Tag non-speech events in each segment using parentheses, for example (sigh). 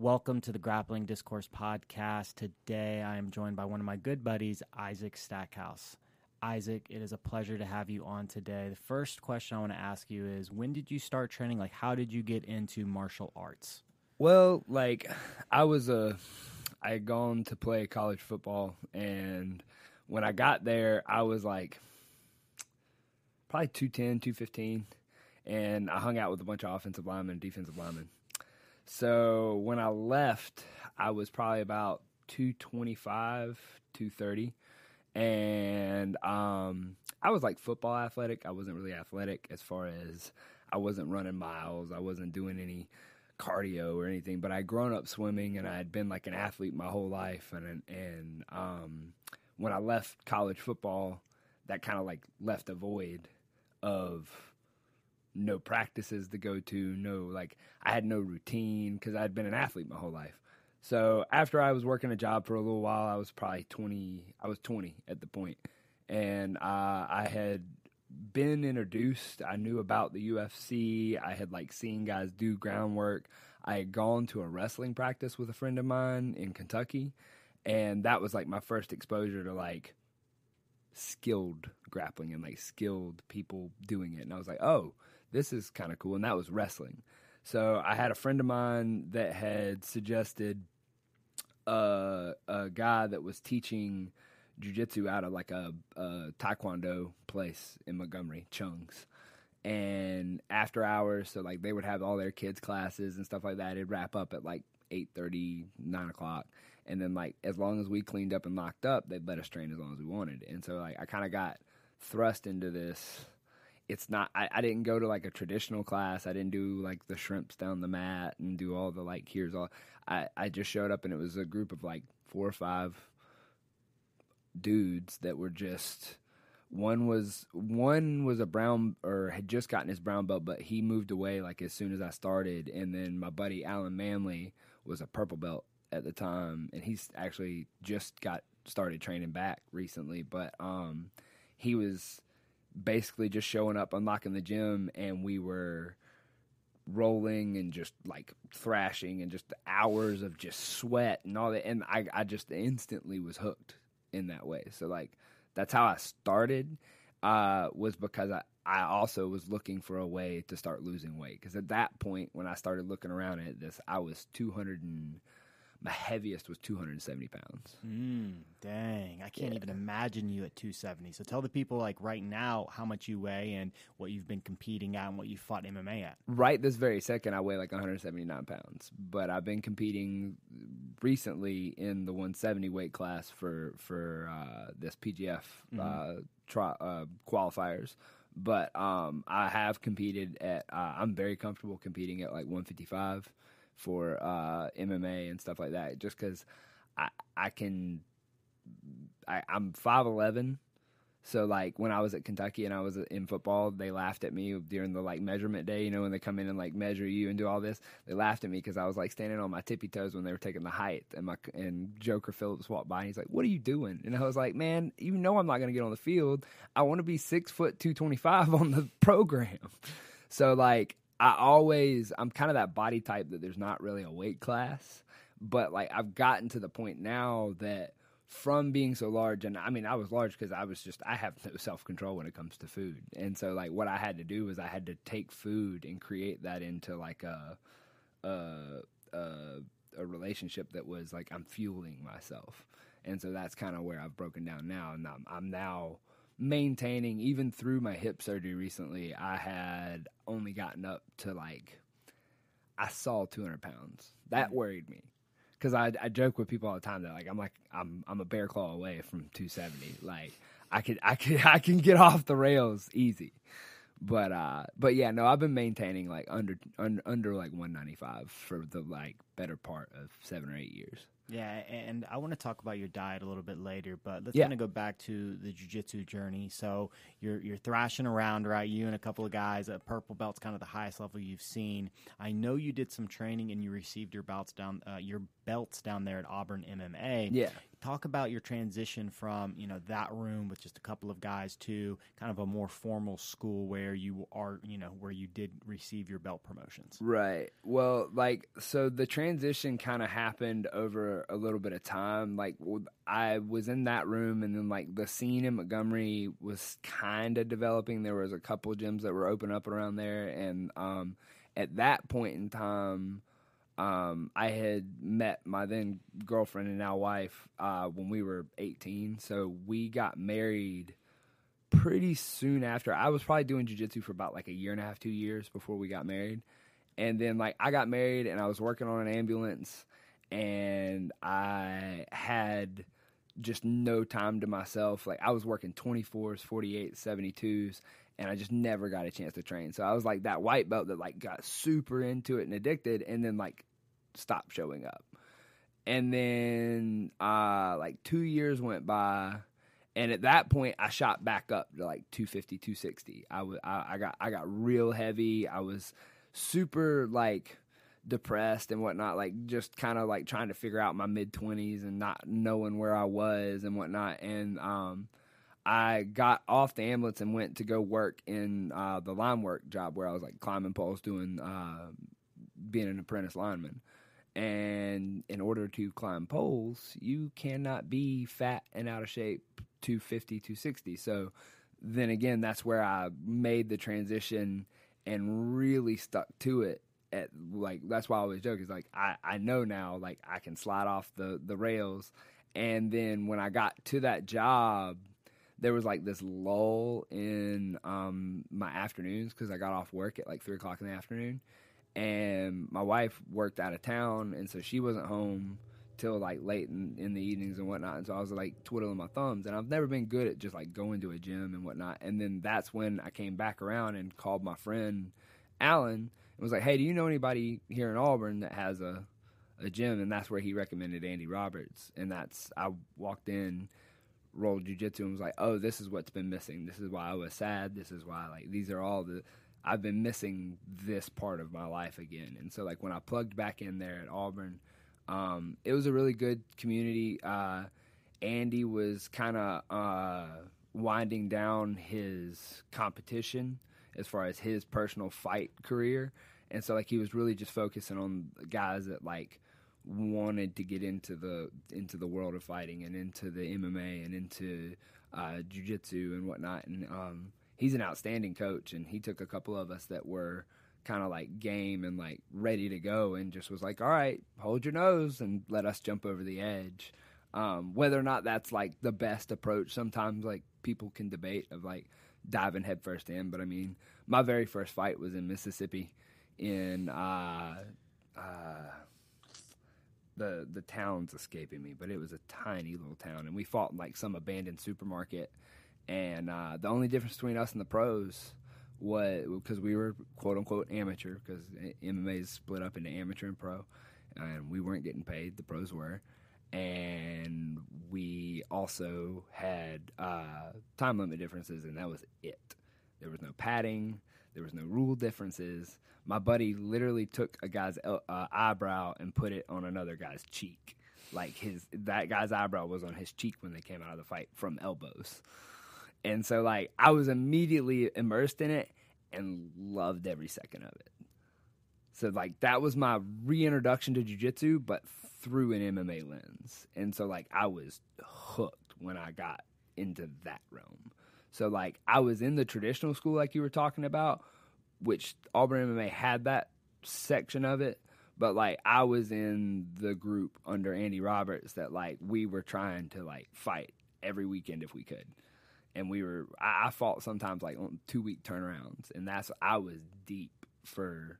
Welcome to the Grappling Discourse podcast. Today I am joined by one of my good buddies, Isaac Stackhouse. Isaac, it is a pleasure to have you on today. The first question I want to ask you is when did you start training? Like, how did you get into martial arts? Well, like, I was a, I had gone to play college football, and when I got there, I was like probably 210, 215, and I hung out with a bunch of offensive linemen, defensive linemen. So when I left, I was probably about 225, 230 and um, I was like football athletic. I wasn't really athletic as far as I wasn't running miles. I wasn't doing any cardio or anything. But I'd grown up swimming, and I had been like an athlete my whole life. And and um, when I left college football, that kind of like left a void of no practices to go to, no like I had no routine because I'd been an athlete my whole life. So after I was working a job for a little while, I was probably 20. I was 20 at the point, and uh, I had been introduced. I knew about the UFC. I had like seen guys do groundwork. I had gone to a wrestling practice with a friend of mine in Kentucky, and that was like my first exposure to like skilled grappling and like skilled people doing it. And I was like, oh, this is kind of cool. And that was wrestling. So I had a friend of mine that had suggested uh, a guy that was teaching jujitsu out of like a, a, taekwondo place in Montgomery, Chung's. And after hours, so like they would have all their kids' classes and stuff like that. It'd wrap up at like 8 9 o'clock. And then like as long as we cleaned up and locked up, they'd let us train as long as we wanted. And so like I kind of got thrust into this it's not I, I didn't go to like a traditional class. I didn't do like the shrimps down the mat and do all the like here's all i i just showed up and it was a group of like four or five dudes that were just one was one was a brown or had just gotten his brown belt but he moved away like as soon as i started. And then my buddy alan manley was a purple belt at the time and he's actually just got started training back recently. But um he was basically just showing up, unlocking the gym, and we were rolling and just like thrashing and just hours of just sweat and all that. And I, I just instantly was hooked in that way. So like that's how I started. Uh, was because I, I also was looking for a way to start losing weight. Because at that point, when I started looking around at this, I was 200 and my heaviest was 270 pounds. Mm, dang, I can't yeah. even imagine you at 270. So tell the people like right now how much you weigh and what you've been competing at and what you fought MMA at. Right this very second, I weigh like 179 pounds, but I've been competing recently in the 170 weight class for for uh, this PGF mm-hmm. uh, tri- uh, qualifiers. But um, I have competed at. Uh, I'm very comfortable competing at like 155 for uh, MMA and stuff like that, just because I I can I, I'm five eleven. So like when I was at Kentucky and I was in football, they laughed at me during the like measurement day. You know when they come in and like measure you and do all this, they laughed at me because I was like standing on my tippy toes when they were taking the height. And my and Joker Phillips walked by and he's like, "What are you doing?" And I was like, "Man, you know I'm not going to get on the field. I want to be six foot two twenty five on the (laughs) program." So like I always I'm kind of that body type that there's not really a weight class, but like I've gotten to the point now that from being so large and I mean I was large because I was just I have no self control when it comes to food, and so like what I had to do was I had to take food and create that into like a a a, a relationship that was like I'm fueling myself, and so that's kind of where I've broken down now, and I'm, I'm now maintaining even through my hip surgery recently i had only gotten up to like i saw 200 pounds. That mm. worried me. Because I, I joke with people all the time that like i'm like i'm i'm a bear claw away from 270 like i could i could (laughs) i can get off the rails easy. But uh but yeah no i've been maintaining like under under, under like 195 for the like better part of seven or eight years yeah, and I want to talk about your diet a little bit later, but let's yeah. kind of go back to the jiu-jitsu journey. So you're you're thrashing around, right? You and a couple of guys at purple belt's kind of the highest level you've seen. I know you did some training and you received your belts down uh, your belts down there at Auburn MMA. Yeah. Talk about your transition from you know that room with just a couple of guys to kind of a more formal school where you are you know where you did receive your belt promotions. Right. Well, like so the transition kind of happened over a little bit of time. Like I was in that room, and then like the scene in Montgomery was kind of developing. There was a couple gyms that were open up around there, and um, at that point in time um, I had met my then girlfriend and now wife uh, when we were 18. So we got married pretty soon after. I was probably doing jujitsu for about like a year and a half, two years before we got married. And then like I got married and I was working on an ambulance and I had just no time to myself. Like I was working 24s, 48s, 72s and I just never got a chance to train. So I was like that white belt that like got super into it and addicted and then like stopped showing up. And then uh, like two years went by, and at that point I shot back up to like 250, 260. I, w- I, I got I got real heavy. I was super like depressed and whatnot, like just kind of like trying to figure out my mid 20s and not knowing where I was and whatnot. And um, I got off the ambulance and went to go work in uh, the line work job where I was like climbing poles, doing uh, being an apprentice lineman. And in order to climb poles, you cannot be fat and out of shape 250, 260. So then again, that's where I made the transition and really stuck to it. At like that's why I always joke is like I, I know now like I can slide off the the rails and then when I got to that job there was like this lull in um, my afternoons because I got off work at like three o'clock in the afternoon and my wife worked out of town, and so she wasn't home till like late in, in the evenings and whatnot. And so I was like twiddling my thumbs, and I've never been good at just like going to a gym and whatnot. And then that's when I came back around and called my friend Alan and was like, "Hey, do you know anybody here in Auburn that has a a gym?" And that's where he recommended Andy Roberts, and that's I walked in. Rolled jujitsu and was like, oh, this is what's been missing. This is why I was sad. This is why like these are all the I've been missing this part of my life again. And so, like, when I plugged back in there at Auburn, um, it was a really good community. Uh, Andy was kind of uh, winding down his competition as far as his personal fight career. And so, like, he was really just focusing on guys that, like, wanted to get into the into the world of fighting and into the MMA and into uh, jujitsu and whatnot. And um, he's an outstanding coach, and he took a couple of us that were kind of like game and like ready to go, and just was like, "All right, hold your nose and let us jump over the edge." Um, whether or not that's like the best approach, sometimes like people can debate of like diving headfirst in. But I mean, my very first fight was in Mississippi, in uh, uh, the the town's escaping me, but it was a tiny little town, and we fought in like some abandoned supermarket and uh, the only difference between us and the pros was because we were quote unquote amateur because MMA is split up into amateur and pro, and we weren't getting paid. The pros were, and we also had uh, time limit differences, and that was it. There was no padding. There was no rule differences. My buddy literally took a guy's uh, eyebrow and put it on another guy's cheek. Like his that guy's eyebrow was on his cheek when they came out of the fight from elbows. And so like I was immediately immersed in it and loved every second of it. So like that was my reintroduction to jujitsu, but through an MMA lens. And so like I was hooked when I got into that realm. So like I was in the traditional school like you were talking about, which Auburn MMA had that section of it, but like I was in the group under Andy Roberts that like we were trying to like fight every weekend if we could and we were I, I fought sometimes like on two week turnarounds, and that's I was deep for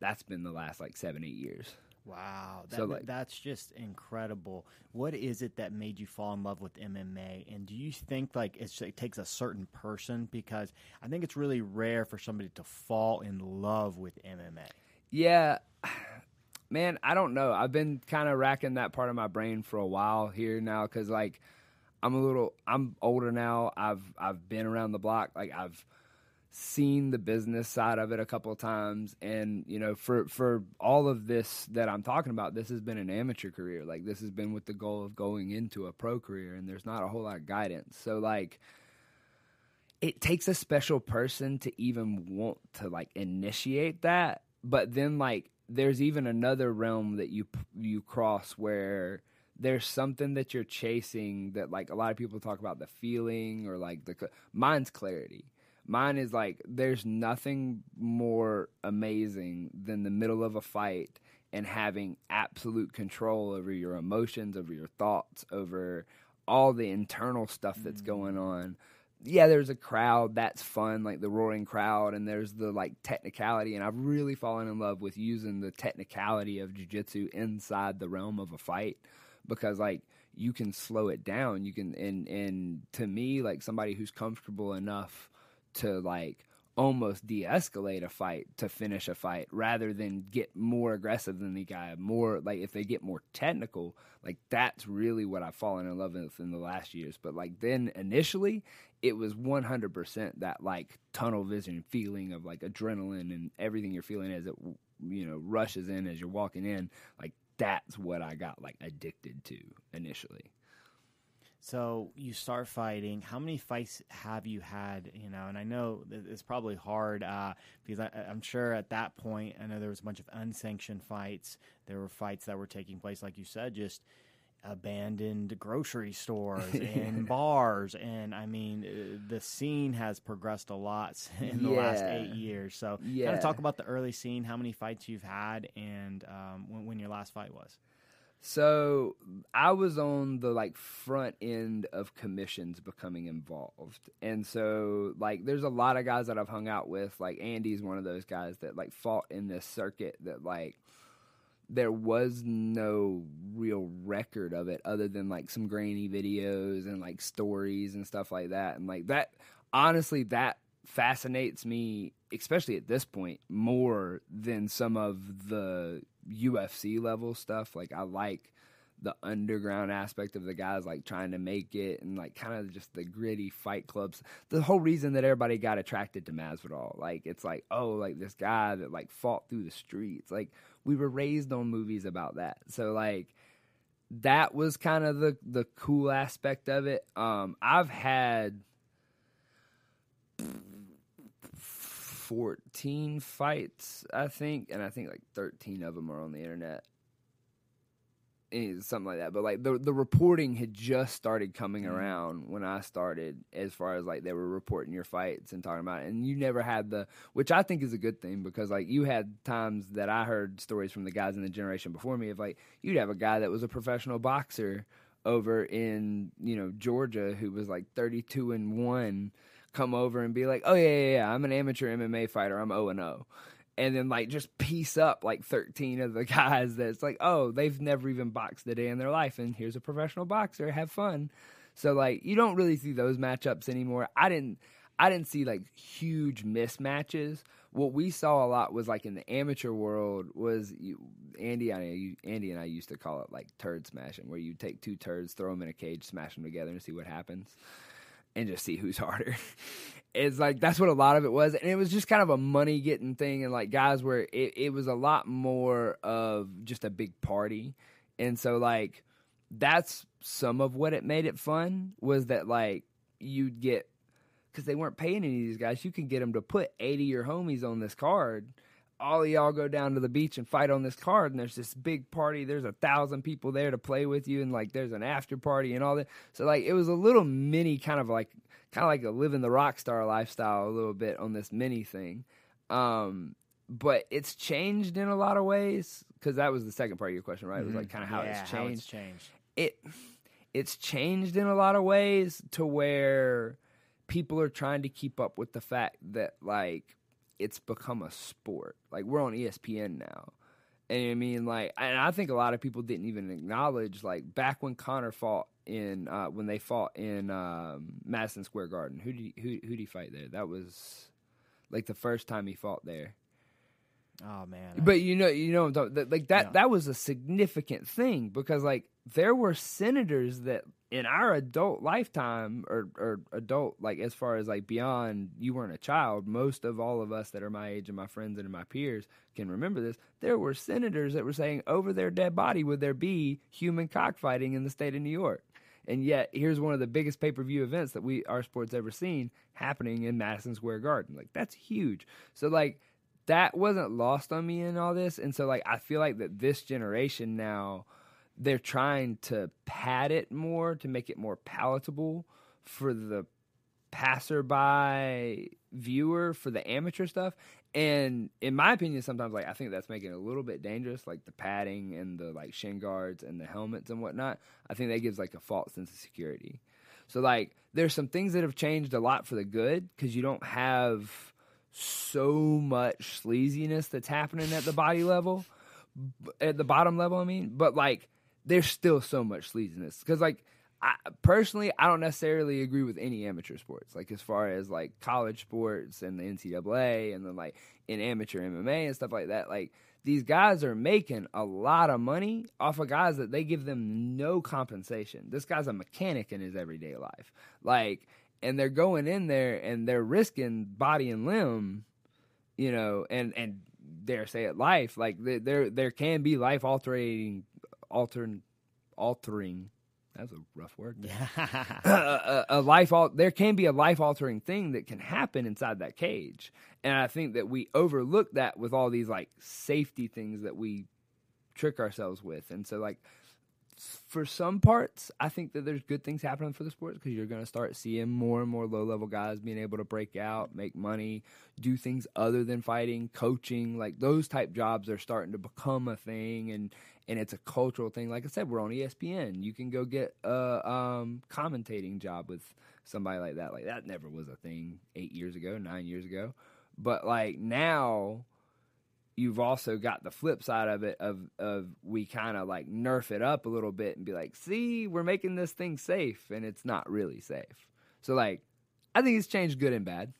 that's been the last like seven eight years. Wow, that, so like, that's just incredible. What is it that made you fall in love with MMA? And do you think like it takes a certain person? Because I think it's really rare for somebody to fall in love with MMA. Yeah, (sighs) man, I don't know. I've been kind of racking that part of my brain for a while here now because like I'm a little I'm older now. I've I've been around the block. Like I've seen the business side of it a couple of times and you know for for all of this that I'm talking about this has been an amateur career like this has been with the goal of going into a pro career and there's not a whole lot of guidance so like it takes a special person to even want to like initiate that but then like there's even another realm that you you cross where there's something that you're chasing that like a lot of people talk about the feeling or like the mine's clarity Mine is like there's nothing more amazing than the middle of a fight and having absolute control over your emotions, over your thoughts, over all the internal stuff that's mm. going on. Yeah, there's a crowd that's fun, like the roaring crowd, and there's the like technicality. And I've really fallen in love with using the technicality of jujitsu inside the realm of a fight because like you can slow it down. You can and and to me, like somebody who's comfortable enough to like almost de-escalate a fight to finish a fight rather than get more aggressive than the guy more like if they get more technical like that's really what i've fallen in love with in the last years but like then initially it was 100% that like tunnel vision feeling of like adrenaline and everything you're feeling as it you know rushes in as you're walking in like that's what i got like addicted to initially so you start fighting. How many fights have you had? You know, and I know it's probably hard uh, because I, am sure at that point, I know there was a bunch of unsanctioned fights. There were fights that were taking place, like you said, just abandoned grocery stores (laughs) and bars. And I mean, uh, the scene has progressed a lot (laughs) in the yeah. last eight years. So, yeah. kind of talk about the early scene, how many fights you've had, and um, when, when your last fight was. So I was on the like front end of commissions becoming involved. And so like there's a lot of guys that I've hung out with. Like Andy's one of those guys that like fought in this circuit that like there was no real record of it other than like some grainy videos and like stories and stuff like that. And like that honestly that fascinates me especially at this point more than some of the UFC level stuff. Like I like the underground aspect of the guys like trying to make it and like kind of just the gritty fight clubs. The whole reason that everybody got attracted to Masvidal, like it's like oh like this guy that like fought through the streets. Like we were raised on movies about that, so like that was kind of the the cool aspect of it. Um, I've had 14 fights, I think, and I think like 13 of them are on the internet. Something like that, but like the the reporting had just started coming mm-hmm. around when I started, as far as like they were reporting your fights and talking about it, and you never had the, which I think is a good thing because like you had times that I heard stories from the guys in the generation before me of like you'd have a guy that was a professional boxer over in you know Georgia who was like 32 and 1 come over and be like, "Oh yeah, yeah, yeah, I'm an amateur MMA fighter. I'm 0 and 0." And then like just piece up like 13 of the (laughs) guys that's like, "Oh, they've never even boxed a day in their life and here's a professional boxer. Have fun." So like you don't really see those matchups anymore. I didn't I didn't see like huge mismatches. What we saw a lot was like in the amateur world was you, Andy I Andy and I used to call it like turd smashing, where you take two turds, throw them in a cage, smash them together, and see what happens and just see who's (laughs) harder. It's like that's what a lot of it was, and it was just kind of a money getting thing, and like guys where it, it was a lot more of just a big party, and so like that's some of what it made it fun was that like you'd get because they weren't paying any of these guys, you could get them to put eighty your homies on this card all of y'all go down to the beach and fight on this card and there's this big party there's a thousand people there to play with you and like there's an after party and all that so like it was a little mini kind of like kind of like a living the rock star lifestyle a little bit on this mini thing um but it's changed in a lot of ways because that was the second part of your question right mm-hmm. it was like kind of how, yeah, it's changed. how it's changed it it's changed in a lot of ways to where people are trying to keep up with the fact that like it's become a sport. Like we're on ESPN now. And I mean, like, and I think a lot of people didn't even acknowledge, like, back when Conor fought in, uh, when they fought in um, Madison Square Garden. Who did he, who who did he fight there? That was like the first time he fought there. Oh man! But you know, you know, like that. That was a significant thing because, like, there were senators that in our adult lifetime or, or adult like as far as like beyond you weren't a child most of all of us that are my age and my friends and my peers can remember this. There were senators that were saying over their dead body would there be human cockfighting in the state of new york. And yet here's one of the biggest pay-per-view events that we our sports ever seen happening in madison square garden. Like that's huge. So like that wasn't lost on me in all this. And so like i feel like that this generation now they're trying to pad it more to make it more palatable for the passerby viewer for the amateur stuff. And in my opinion sometimes like i think that's making it a little bit dangerous like the padding and the like shin guards and the helmets and whatnot. I think that gives like a false sense of security. So like there's some things that have changed a lot for the good because you don't have so much sleaziness that's happening at the body level at the bottom level i mean. But like there's still so much sleaziness because like I, personally I don't necessarily agree with any amateur sports like as far as like college sports and the NCAA and then like in amateur MMA and stuff like that like these guys are making a lot of money off of guys that they give them no compensation. This guy's a mechanic in his everyday life. Like and they're going in there and they're risking body and limb, you know, and and dare say it life like there there can be life altering altering altering that's a rough word. Yeah. a, (coughs) uh, uh, a, life al- there can be a life altering thing that can happen inside that cage, and I think that we overlook that with all these like safety things that we trick ourselves with, and so like for some parts, I think that there's good things happening for the sports because you're going to start seeing more and more low level guys being able to break out, make money, do things other than fighting, coaching. Like those type jobs are starting to become a thing, and and it's a cultural thing. Like I said, we're on ESPN. You can go get a um, commentating job with somebody like that. Like that never was a thing eight years ago, nine years ago, but like now you've also got the flip side of it of of we kind of like nerf it up a little bit and be like, see, we're making this thing safe and it's not really safe. So like, I think it's changed good and bad.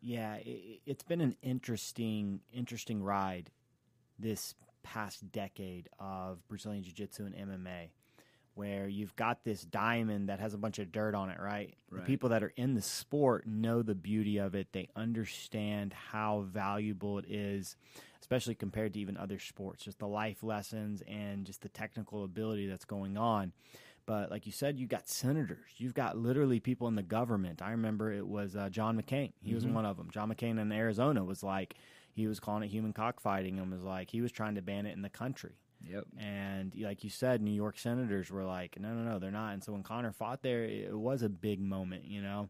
Yeah, it, it's been an interesting interesting ride this past decade of Brazilian Jiu Jitsu and MMA where you've got this diamond that has a bunch of dirt on it, right? right? The people that are in the sport know the beauty of it. They understand how valuable it is, especially compared to even other sports, just the life lessons and just the technical ability that's going on. But like you said, you've got senators. You've got literally people in the government. I remember it was uh, John McCain. He mm-hmm. was one of them. John McCain in Arizona was like, he was calling it human cockfighting and was like, he was trying to ban it in the country Yep. And like you said, New York Senators were like, no, no, no, they're not. And so when Conor fought there, it was a big moment, you know.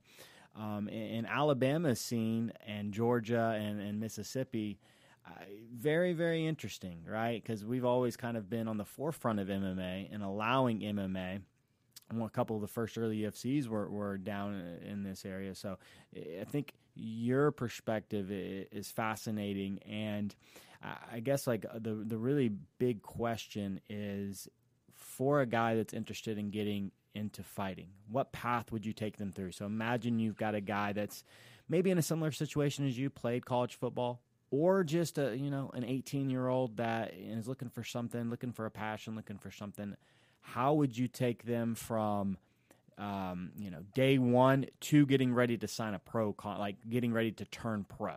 Um, in, in Alabama scene and Georgia and, and Mississippi, uh, very, very interesting, right? Because we've always kind of been on the forefront of MMA and allowing MMA. A couple of the first early UFCs were, were down in this area. So I think your perspective is fascinating. And I guess like the the really big question is for a guy that's interested in getting into fighting, what path would you take them through? So imagine you've got a guy that's maybe in a similar situation as you played college football or just a you know an 18 year old that is looking for something looking for a passion looking for something how would you take them from um, you know day one to getting ready to sign a pro con like getting ready to turn pro?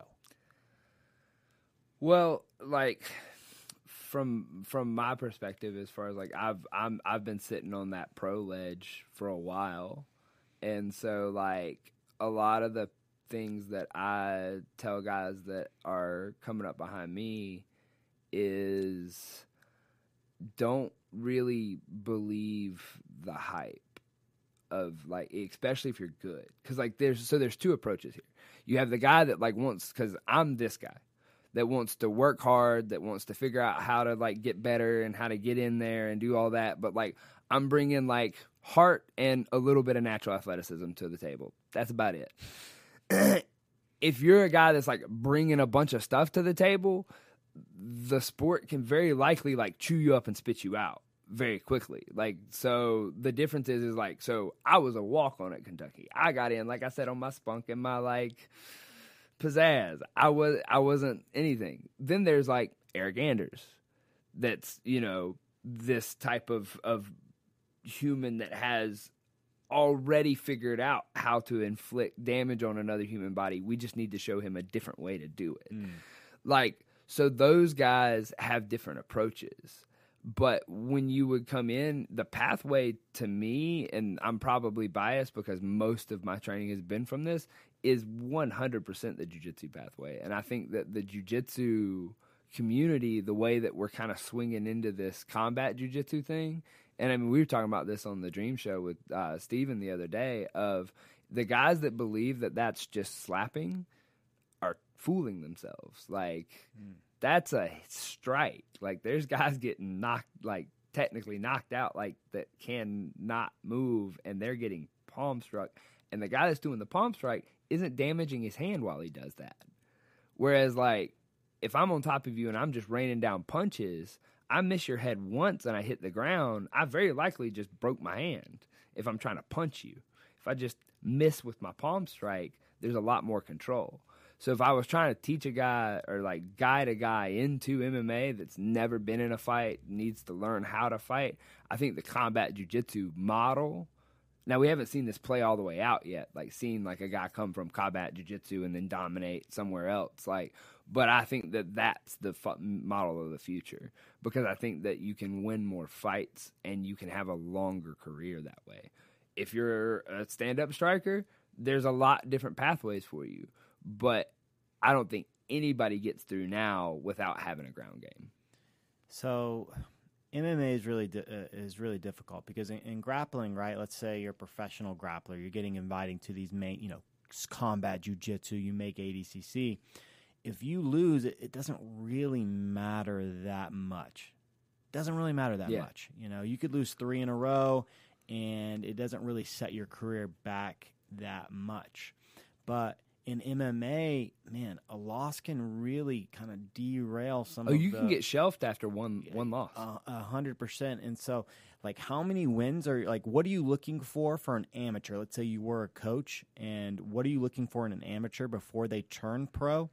Well, like from from my perspective, as far as like I've I'm I've been sitting on that pro ledge for a while, and so like a lot of the things that I tell guys that are coming up behind me is don't really believe the hype of like especially if you're good because like there's so there's two approaches here you have the guy that like wants because i'm this guy that wants to work hard, that wants to figure out how to like get better and how to get in there and do all that. But like I'm bringing like heart and a little bit of natural athleticism to the table. That's about it. (clears throat) if you're a guy that's like bringing a bunch of stuff to the table, the sport can very likely like chew you up and spit you out very quickly. Like so the difference is is like so I was a walk on at Kentucky. I got in like I said on my spunk and my like pizzazz. I was I wasn't anything. Then there's like Eric Anders. That's, you know, this type of of human that has already figured out how to inflict damage on another human body. We just need to show him a different way to do it. Mm. Like, so those guys have different approaches. But when you would come in, the pathway to me, and I'm probably biased because most of my training has been from this, is 100% the jujitsu pathway. And I think that the jujitsu community, the way that we're kind of swinging into this combat jujitsu thing, and I mean, we were talking about this on the Dream Show with uh, Steven the other day of the guys that believe that that's just slapping fooling themselves. Like, mm. that's a strike. Like, there's guys getting knocked, like, technically knocked out, like, that can not move, and they're getting palm struck. And the guy that's doing the palm strike isn't damaging his hand while he does that. Whereas, like, if I'm on top of you and I'm just raining down punches, I miss your head once and I hit the ground, I very likely just broke my hand if I'm trying to punch you. If I just miss with my palm strike, there's a lot more control. So if I was trying to teach a guy or like guide a guy into MMA that's never been in a fight, needs to learn how to fight, I think the combat jujitsu model now we haven't seen this play all the way out yet, like seeing like a guy come from combat jiu-jitsu and then dominate somewhere else. Like, but I think that that's the model of the future because I think that you can win more fights and you can have a longer career that way. If you're a stand-up striker, there's a lot different pathways for you, but I don't think anybody gets through now without having a ground game. So MMA is really di- uh, is really difficult because in, in, grappling, right? Let's say you're a professional grappler, you're getting invited to these main, you know, combat jujitsu. You make ADCC. If you lose, it, it, doesn't really matter that much. It doesn't really matter that yeah. much. You know, you could lose three in a row, and it doesn't really set your career back that much. But in MMA, man, a loss can really kind of derail some. Oh, you the, can get shelved after one one loss. A hundred percent. And so, like, how many wins are like? What are you looking for for an amateur? Let's say you were a coach, and what are you looking for in an amateur before they turn pro?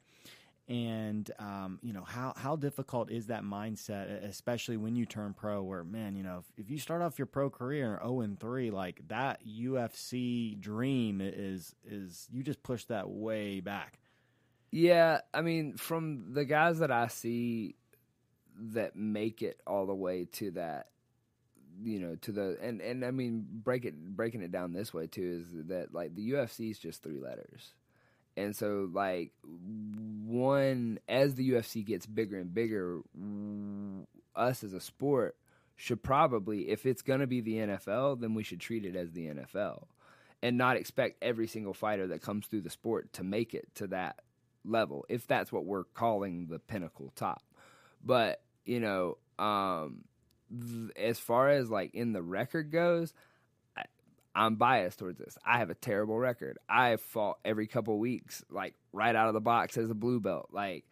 And um, you know how how difficult is that mindset, especially when you turn pro? Where man, you know, if, if you start off your pro career zero and three, like that UFC dream is is you just push that way back. Yeah, I mean, from the guys that I see that make it all the way to that, you know, to the and and I mean, break it breaking it down this way too is that like the UFC is just three letters and so, like, one, as the UFC gets bigger and bigger, us as a sport should probably, if it's going to be the NFL, then we should treat it as the NFL and not expect every single fighter that comes through the sport to make it to that level, if that's what we're calling the pinnacle top. But, you know, um, th- as far as like in the record goes, I'm biased towards this. I have a terrible record. I fought every couple weeks, like right out of the box as a blue belt, like,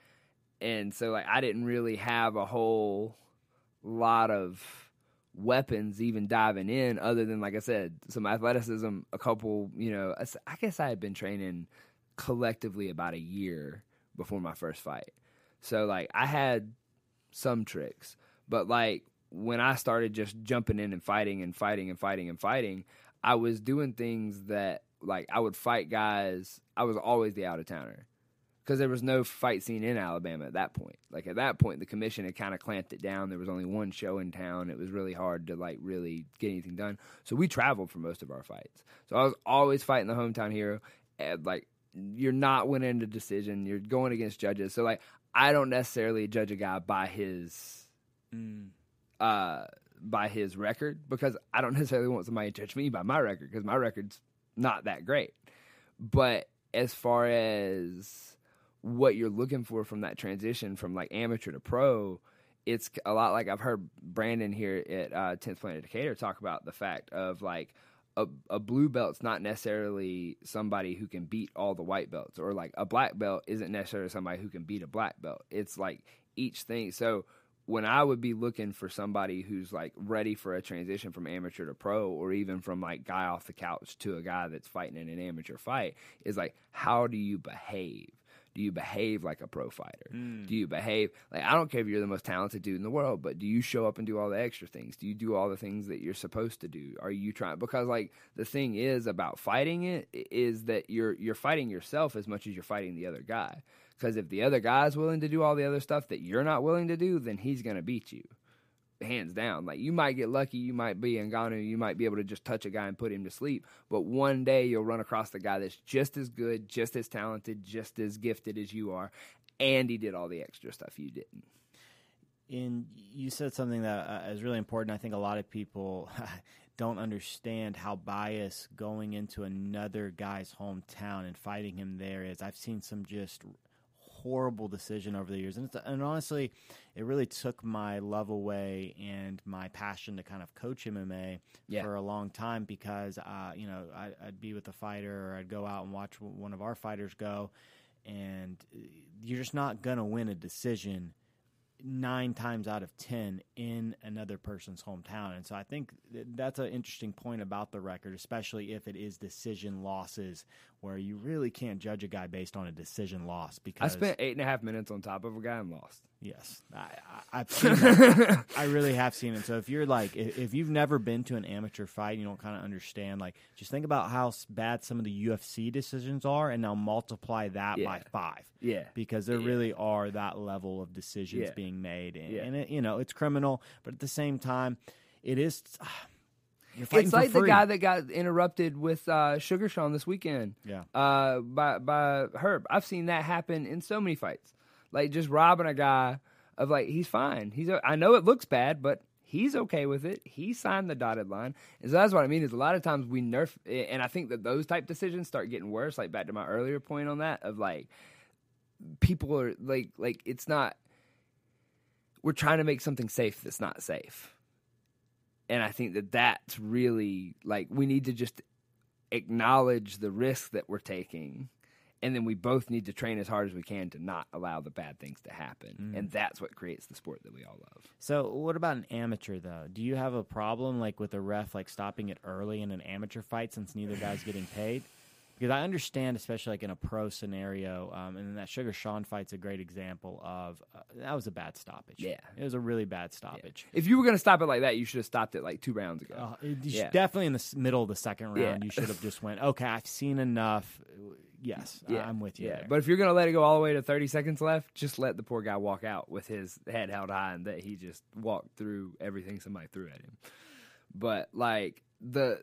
and so like I didn't really have a whole lot of weapons even diving in, other than like I said, some athleticism, a couple. You know, I guess I had been training collectively about a year before my first fight, so like I had some tricks, but like when I started just jumping in and fighting and fighting and fighting and fighting, I was doing things that like I would fight guys. I was always the out of towner because there was no fight scene in Alabama at that point. Like at that point, the commission had kind of clamped it down. There was only one show in town. It was really hard to like really get anything done. So we traveled for most of our fights. So I was always fighting the hometown hero. And like you're not winning the decision. You're going against judges. So like I don't necessarily judge a guy by his. Mm. Uh, by his record because I don't (laughs) necessarily want somebody to judge me by my record because my record's not that great. But as far as what you're looking for from that transition from like amateur to pro, it's a lot like I've heard Brandon here at uh, 10th Planet Decatur talk about the fact of like a, a blue belt's not necessarily somebody who can beat all the white belts, or like a black belt isn't necessarily somebody who can beat a black belt. It's like each thing. So when I would be looking for somebody who's like ready for a transition from amateur to pro, or even from like guy off the couch to a guy that's fighting in an amateur fight, is like, how do you behave? Do you behave like a pro fighter? Mm. Do you behave like I don't care if you're the most talented dude in the world, but do you show up and do all the extra things? Do you do all the things that you're supposed to do? Are you trying because like the thing is about fighting it is that you're you're fighting yourself as much as you're fighting the other guy. Because if the other guy's willing to do all the other stuff that you're not willing to do, then he's gonna beat you hands down. Like you might get lucky, you might be Ngannou, you might be able to just touch a guy and put him to sleep. But one day you'll run across the guy that's just as good, just as talented, just as gifted as you are, and he did all the extra stuff you didn't. And you said something that uh, is really important. I think a lot of people (laughs) don't understand how biased going into another guy's hometown and fighting him there is. I've seen some just horrible decision over the years, and, and honestly, it really took my love away and my passion to kind of coach MMA Yeah. for a long time because uh, you know I, I'd be with a fighter or I'd go out and watch one of our fighters go, and uh, you're just not gonna win a decision nine times out of ten in another person's hometown. And so I think that's an interesting point about the record, especially if it is decision losses, where you really can't judge a guy based on a decision loss. Because I spent eight and a half minutes on top of a guy and lost. yes, I, I, I've seen that. (laughs) I really have seen it. So if you're like, if, if you've never been to an amateur fight, you don't kind of understand. Like, just think about how bad some of the UFC decisions are, and now multiply that by five Yeah. because there Yeah. really are that level of decisions Yeah. being made, and, Yeah. and it, you know it's criminal, but at the same time, it is. Fighting It's like the guy that got interrupted with uh, Sugar Sean this weekend. Yeah. Uh, by by Herb. I've seen that happen in so many fights. Like just robbing a guy of like he's fine. He's I know it looks bad, but he's okay with it. He signed the dotted line. And so that's what I mean is a lot of times we nerf and I think that those type decisions start getting worse. Like back to my earlier point on that of like people are like like it's not we're trying to make something safe that's not safe and I think that that's really like we need to just acknowledge the risk that we're taking, and then we both need to train as hard as we can to not allow the bad things to happen, mm. and that's what creates the sport that we all love. So, what about an amateur though? Do you have a problem like with a ref like stopping it early in an amateur fight since neither guy's getting paid? Because I understand, especially like in a pro scenario, um, and that Sugar Sean fight's a great example of uh, that was a bad stoppage. Yeah. it was a really bad stoppage. If you were going to stop it like that, you should have stopped it like two rounds ago. Uh, it- you should- Yeah. Definitely in the middle of the second round, Yeah. you should have just went, okay, I've seen enough. Yes, I- I'm with you. Yeah, there. but if you're going to let it go all the way to 30 seconds left, just let the poor guy walk out with his head held high and that he just walked through everything somebody threw at him. But like the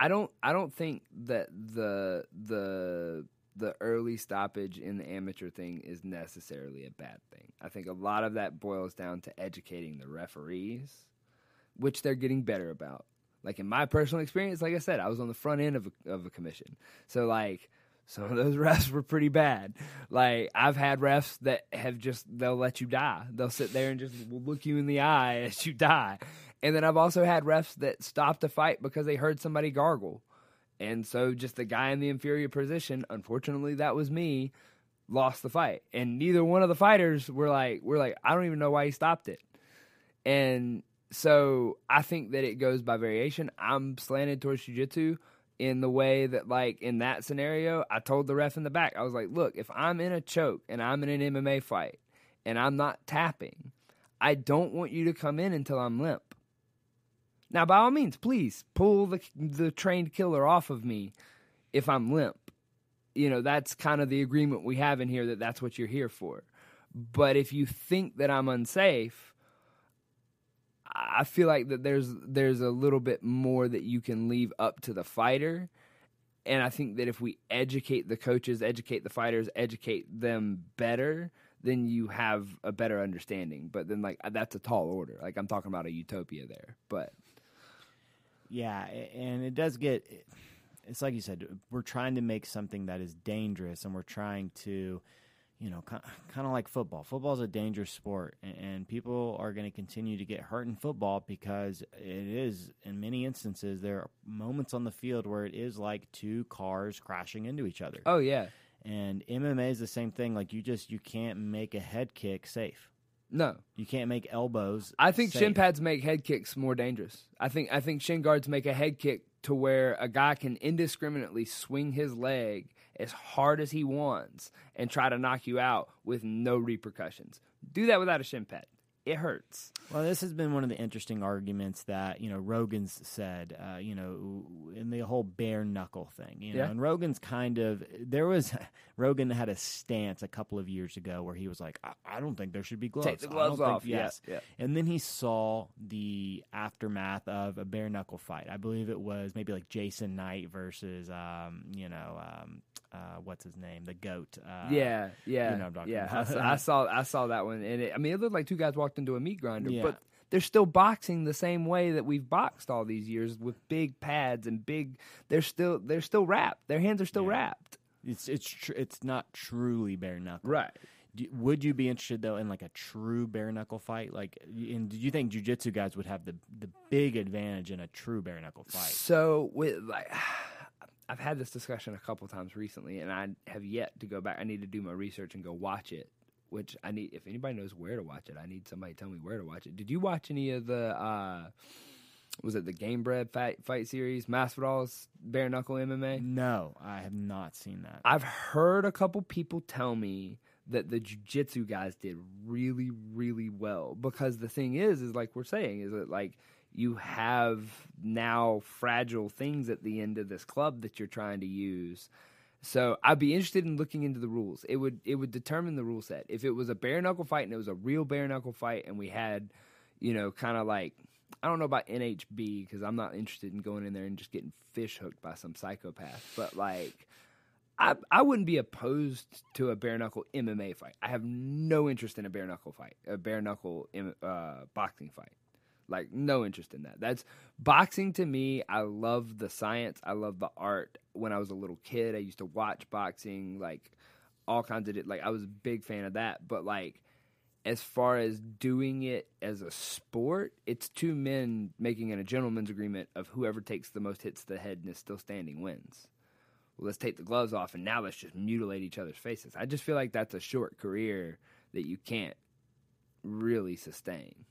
I don't I don't think that the the the early stoppage in the amateur thing is necessarily a bad thing. I think a lot of that boils down to educating the referees, which they're getting better about. Like in my personal experience, like I said, I was on the front end of a, of a commission. So like some of those (laughs) refs were pretty bad. Like I've had refs that have just they'll let you die. They'll sit there and just look you in the eye as you die. And then I've also had refs that stopped a fight because they heard somebody gargle. And so just the guy in the inferior position, unfortunately that was me, lost the fight. And neither one of the fighters were like we're like, I don't even know why he stopped it. And so I think that it goes by variation. I'm slanted towards jujitsu in the way that, like, in that scenario, I told the ref in the back, I was like, look, if I'm in a choke and I'm in an MMA fight and I'm not tapping, I don't want you to come in until I'm limp. Now, by all means, please pull the the trained killer off of me if I'm limp. You know, that's kind of the agreement we have in here that that's what you're here for. But if you think that I'm unsafe, I feel like that there's there's a little bit more that you can leave up to the fighter. And I think that if we educate the coaches, educate the fighters, educate them better, then you have a better understanding. But then like that's a tall order. Like I'm talking about a utopia there. But Yeah, and it does get. It's like you said, we're trying to make something that is dangerous, and we're trying to, you know, kind of like football. Football is a dangerous sport, and, people are going to continue to get hurt in football because it is, in many instances, there are moments on the field where it is like two cars crashing into each other. oh yeah. And MMA is the same thing. Like you just you can't make a head kick safe. No. You can't make elbows. I think safe. shin pads make head kicks more dangerous. I think I think shin guards make a head kick to where a guy can indiscriminately swing his leg as hard as he wants and try to knock you out with no repercussions. Do that without a shin pad. It hurts. Well, this has been one of the interesting arguments that you know Rogan's said, uh, you know, in the whole bare knuckle thing. You know, Yeah. and Rogan's kind of there was (laughs) Rogan had a stance a couple of years ago where he was like, I, I don't think there should be gloves. Take the I gloves don't think- off. Yeah, Yes, yeah. and then he saw the aftermath of a bare knuckle fight. I believe it was maybe like Jason Knight versus, um, you know, um, uh, what's his name, the goat. Uh, yeah, yeah, you know I'm yeah. I saw, I saw, I saw that one, and it, I mean, it looked like two guys walked into a meat grinder, Yeah. but they're still boxing the same way that we've boxed all these years with big pads and big. They're still, they're still wrapped. Their hands are still Yeah. wrapped. It's it's tr- it's not truly bare knuckle. Right. Do, would you be interested though in like a true bare knuckle fight? Like, and do you think jujitsu guys would have the the big advantage in a true bare knuckle fight? So with like, (sighs) I've had this discussion a couple times recently, and I have yet to go back. I need to do my research and go watch it. Which I need. If anybody knows where to watch it, I need somebody to tell me where to watch it. Did you watch any of the? uh Was it the Gamebred fight fight series? Masvidal's bare knuckle MMA. No, I have not seen that. I've heard a couple people tell me that the jujitsu guys did really, really well because the thing is, is like we're saying, is that like you have now fragile things at the end of this club that you're trying to use. So I'd be interested in looking into the rules. It would it would determine the rule set. If it was a bare knuckle fight and it was a real bare knuckle fight, and we had, you know, kind of like I don't know about NHB because I'm not interested in going in there and just getting fish hooked by some psychopath. But like, I I wouldn't be opposed to a bare knuckle MMA fight. I have no interest in a bare knuckle fight, a bare knuckle uh, boxing fight. Like no interest in that. That's boxing to me. I love the science. I love the art. When I was a little kid, I used to watch boxing, like all kinds of it. Like I was a big fan of that. But like, as far as doing it as a sport, it's two men making in a gentleman's agreement of whoever takes the most hits to the head and is still standing wins. Well, let's take the gloves off and now let's just mutilate each other's faces. I just feel like that's a short career that you can't really sustain.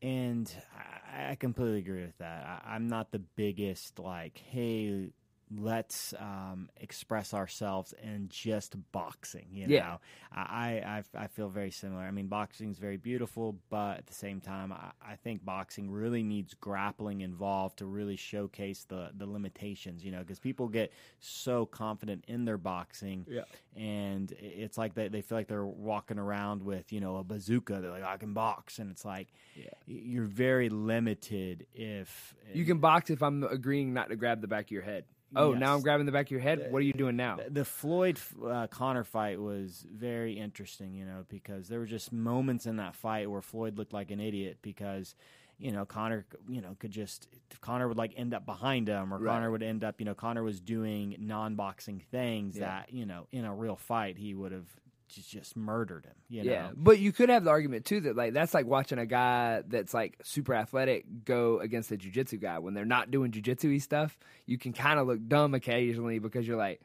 And I, completely agree with that. I, I'm not the biggest like, hey, let's um, express ourselves in just boxing. You know, Yeah. I, I I feel very similar. I mean, boxing is very beautiful, but at the same time, I, I think boxing really needs grappling involved to really showcase the the limitations. You know, because people get so confident in their boxing, Yeah. and it's like they, they feel like they're walking around with you know a bazooka. They're like, I can box, and it's like Yeah. you're very limited if You can box if I'm agreeing not to grab the back of your head. Oh, now I'm grabbing the back of your head. What are you doing now? the Floyd uh, Conor fight was very interesting, you know, because there were just moments in that fight where Floyd looked like an idiot because, you know, Conor, you know, could just Conor would like end up behind him, or Right. Conor would end up, you know, Conor was doing non-boxing things Yeah. that, you know, in a real fight he would have just, murdered him. You yeah, but you could have the argument too that like that's like watching a guy that's like super athletic go against a jujitsu guy when they're not doing jujitsu stuff. You can kind of look dumb occasionally because you're like,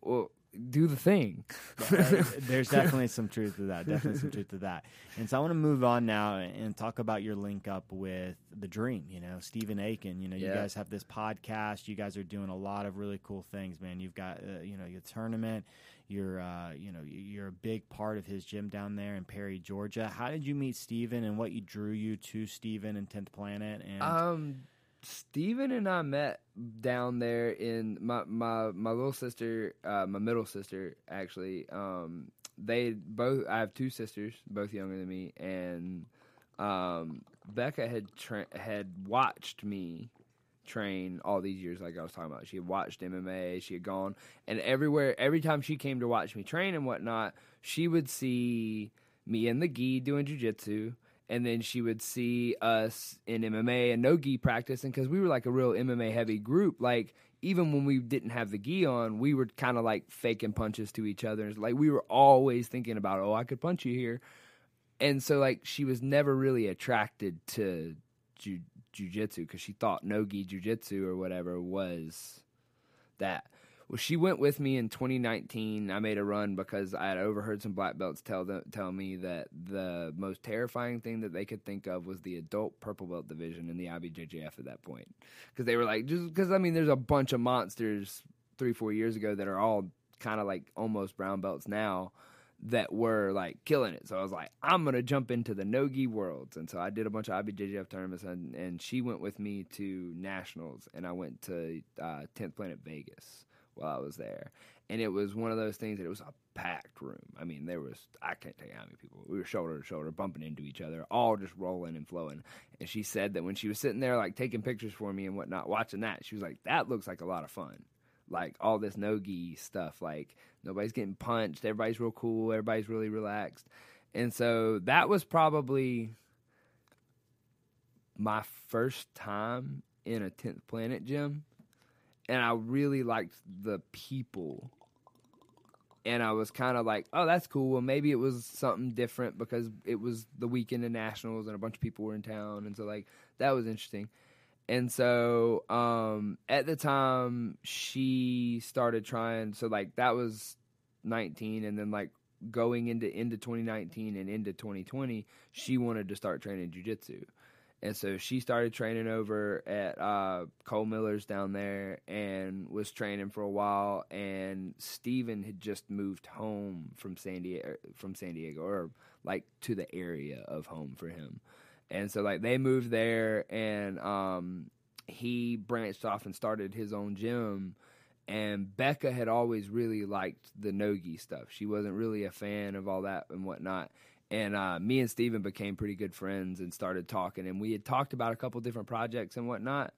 well, do the thing. (laughs) There's (laughs) definitely some truth to that. Definitely some truth to that. And so I want to move on now and talk about your link up with the Dream. You know, Stephen Aiken. You know, you guys have this podcast. You guys are doing a lot of really cool things, man. You've got uh, you know your tournament. You're uh, you know you're a big part of his gym down there in Perry, Georgia. How did you meet Stephen, and what you drew you to Stephen and Tenth Planet? And Um, Steven and I met down there in my my my little sister, uh, my middle sister actually. Um, they both. I have two sisters, both younger than me, and um, Becca had tra- had watched me train all these years like I was talking about. She had watched MMA, she had gone and everywhere every time she came to watch me train and whatnot, she would see me in the gi doing jujitsu and then she would see us in MMA and no gi practice and cuz we were like a real MMA heavy group like even when we didn't have the gi on, we were kind of like faking punches to each other. Like we were always thinking about, "Oh, I could punch you here." And so like she was never really attracted to jujitsu because she thought nogi jujitsu or whatever was that. Well, she went with me in 2019. I made a run because I had overheard some black belts tell them, tell me that the most terrifying thing that they could think of was the adult purple belt division in the IBJJF at that point. Because they were like, just because I mean, there's a bunch of monsters three four years ago that are all kind of like almost brown belts now that were like killing it. So I was like, I'm gonna jump into the nogi worlds, and so I did a bunch of IBJJF tournaments, and, and she went with me to nationals, and I went to uh, 10th Planet Vegas while I was there, and it was one of those things that it was a packed room. I mean, there was I can't tell you how many people. We were shoulder to shoulder, bumping into each other, all just rolling and flowing. And she said that when she was sitting there, like taking pictures for me and whatnot, watching that, she was like, "That looks like a lot of fun." Like all this nogi stuff, like nobody's getting punched, everybody's real cool, everybody's really relaxed, and so that was probably my first time in a tenth planet gym, and I really liked the people and I was kind of like, oh, that's cool. Well, maybe it was something different because it was the weekend of nationals and a bunch of people were in town, and so like that was interesting. And so um, at the time, she started trying. So like that was 19, and then like going into into 2019 and into 2020, she wanted to start training jujitsu. And so she started training over at uh, Cole Miller's down there and was training for a while. And Steven had just moved home from San Diego, from San Diego, or like to the area of home for him. And so like they moved there, and um, he branched off and started his own gym. And Becca had always really liked the nogi stuff. She wasn't really a fan of all that and whatnot and uh, me and Steven became pretty good friends and started talking. And we had talked about a couple different projects and whatnot.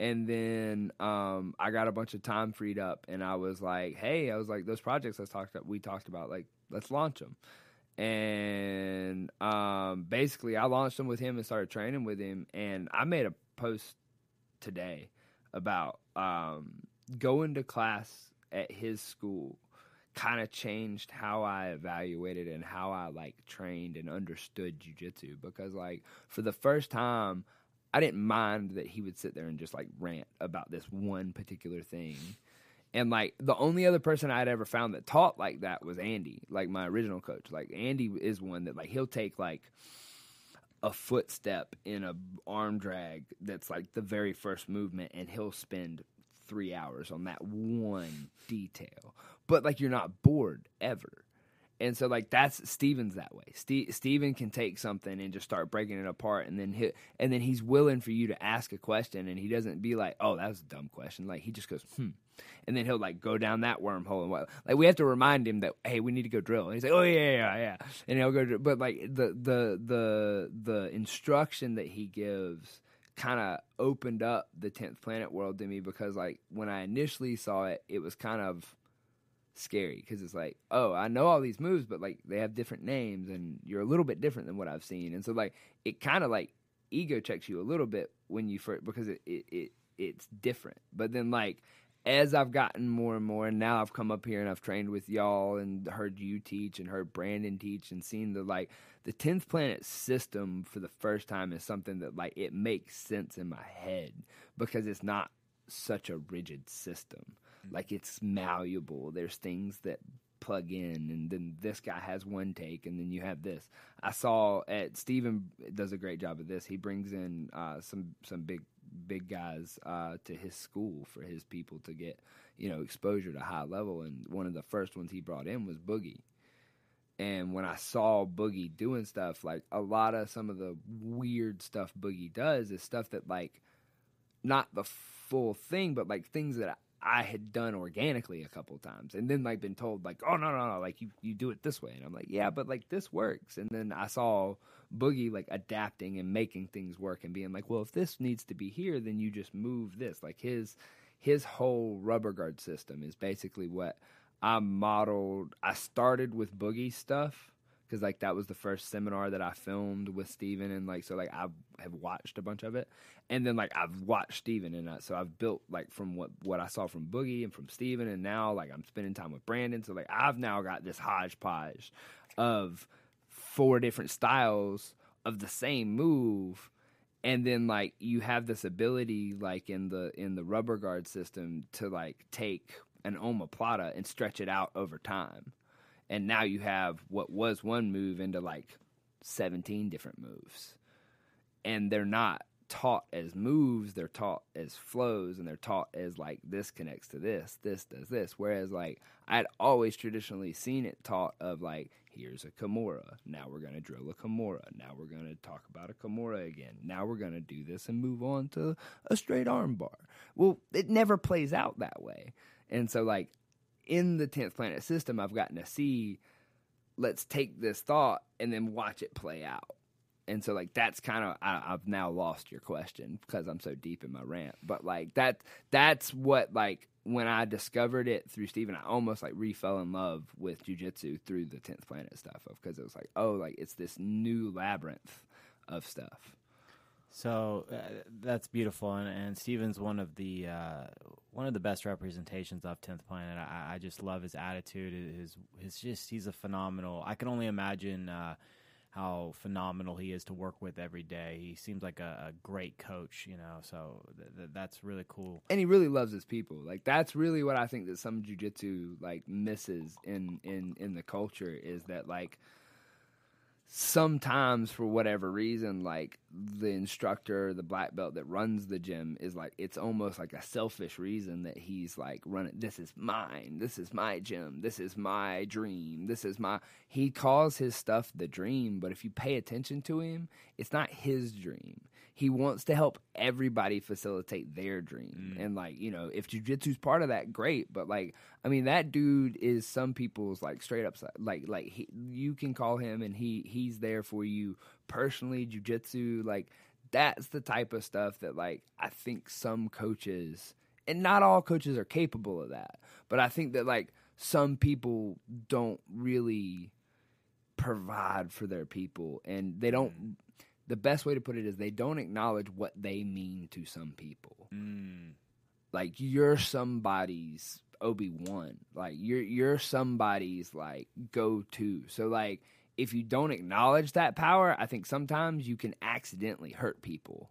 And then um, I got a bunch of time freed up, and I was like, "Hey, I was like those projects I talked about we talked about, like let's launch them." And um, basically, I launched them with him and started training with him. And I made a post today about um, going to class at his school kind of changed how I evaluated and how I like trained and understood jujitsu because like for the first time I didn't mind that he would sit there and just like rant about this one particular thing. And like the only other person I'd ever found that taught like that was Andy, like my original coach. Like Andy is one that like he'll take like a footstep in a arm drag that's like the very first movement and he'll spend 3 hours on that one detail but like you're not bored ever. And so like that's Steven's that way. Ste- Steven can take something and just start breaking it apart and then hit and then he's willing for you to ask a question and he doesn't be like, "Oh, that was a dumb question." Like he just goes, "Hmm." And then he'll like go down that wormhole and what like we have to remind him that, "Hey, we need to go drill." And he's like, "Oh yeah, yeah, yeah." And he'll go but like the the the the instruction that he gives kind of opened up the 10th planet world to me because like when I initially saw it, it was kind of scary because it's like, oh, I know all these moves, but like they have different names and you're a little bit different than what I've seen. And so like it kind of like ego checks you a little bit when you first because it, it, it it's different. But then like as I've gotten more and more, and now I've come up here and I've trained with y'all and heard you teach and heard Brandon teach and seen the like the tenth planet system for the first time is something that like it makes sense in my head because it's not such a rigid system like it's malleable. There's things that plug in and then this guy has one take and then you have this. I saw at Steven does a great job of this. He brings in uh, some some big big guys uh, to his school for his people to get, you know, exposure to high level and one of the first ones he brought in was Boogie. And when I saw Boogie doing stuff, like a lot of some of the weird stuff Boogie does is stuff that like not the full thing, but like things that I had done organically a couple times and then like been told like, oh no, no, no, like you, you do it this way. And I'm like, yeah, but like this works. And then I saw Boogie like adapting and making things work and being like, well, if this needs to be here, then you just move this. Like his, his whole rubber guard system is basically what I modeled. I started with Boogie stuff because like that was the first seminar that I filmed with Steven and like so like I have watched a bunch of it. And then like I've watched Steven and I, so I've built like from what what I saw from Boogie and from Steven and now like I'm spending time with Brandon. So like I've now got this hodgepodge of four different styles of the same move. And then like you have this ability like in the in the rubber guard system to like take an omoplata and stretch it out over time and now you have what was one move into like 17 different moves and they're not taught as moves, they're taught as flows, and they're taught as like this connects to this, this does this. Whereas like I'd always traditionally seen it taught of like here's a Kimura, now we're gonna drill a Kimura, now we're gonna talk about a Kimura again, now we're gonna do this and move on to a straight arm bar. Well, it never plays out that way, and so like in the tenth planet system, I've gotten to see. Let's take this thought and then watch it play out and so like that's kind of I, have now lost your question because I'm so deep in my rant. But like that that's what like when I discovered it through Steven, I almost like refell in love with jujitsu through the tenth planet stuff of because it was like oh like it's this new labyrinth of stuff. So uh, that's beautiful, and, and Steven's one of the uh, one of the best representations of Tenth Planet. I, I, just love his attitude. His his just he's a phenomenal. I can only imagine. Uh, how phenomenal he is to work with every day. He seems like a, a great coach, you know. So th- th- that's really cool. And he really loves his people. Like that's really what I think that some jujitsu like misses in in in the culture is that like sometimes for whatever reason like the instructor the black belt that runs the gym is like it's almost like a selfish reason that he's like running this is mine. This is my gym. This is my dream. This is my he calls his stuff the dream but if you pay attention to him it's not his dream he wants to help everybody facilitate their dream. Mm. And like, you know, if jujitsu's part of that, great. But like, I mean, that dude is some people's like straight up like like he, you can call him and he he's there for you personally. Jujitsu, like that's the type of stuff that like I think some coaches and not all coaches are capable of that. But I think that like some people don't really provide for their people and they don't mm the best way to put it is they don't acknowledge what they mean to some people. Mm. Like you're somebody's Obi Wan. Like you're you're somebody's like go to. So like if you don't acknowledge that power, I think sometimes you can accidentally hurt people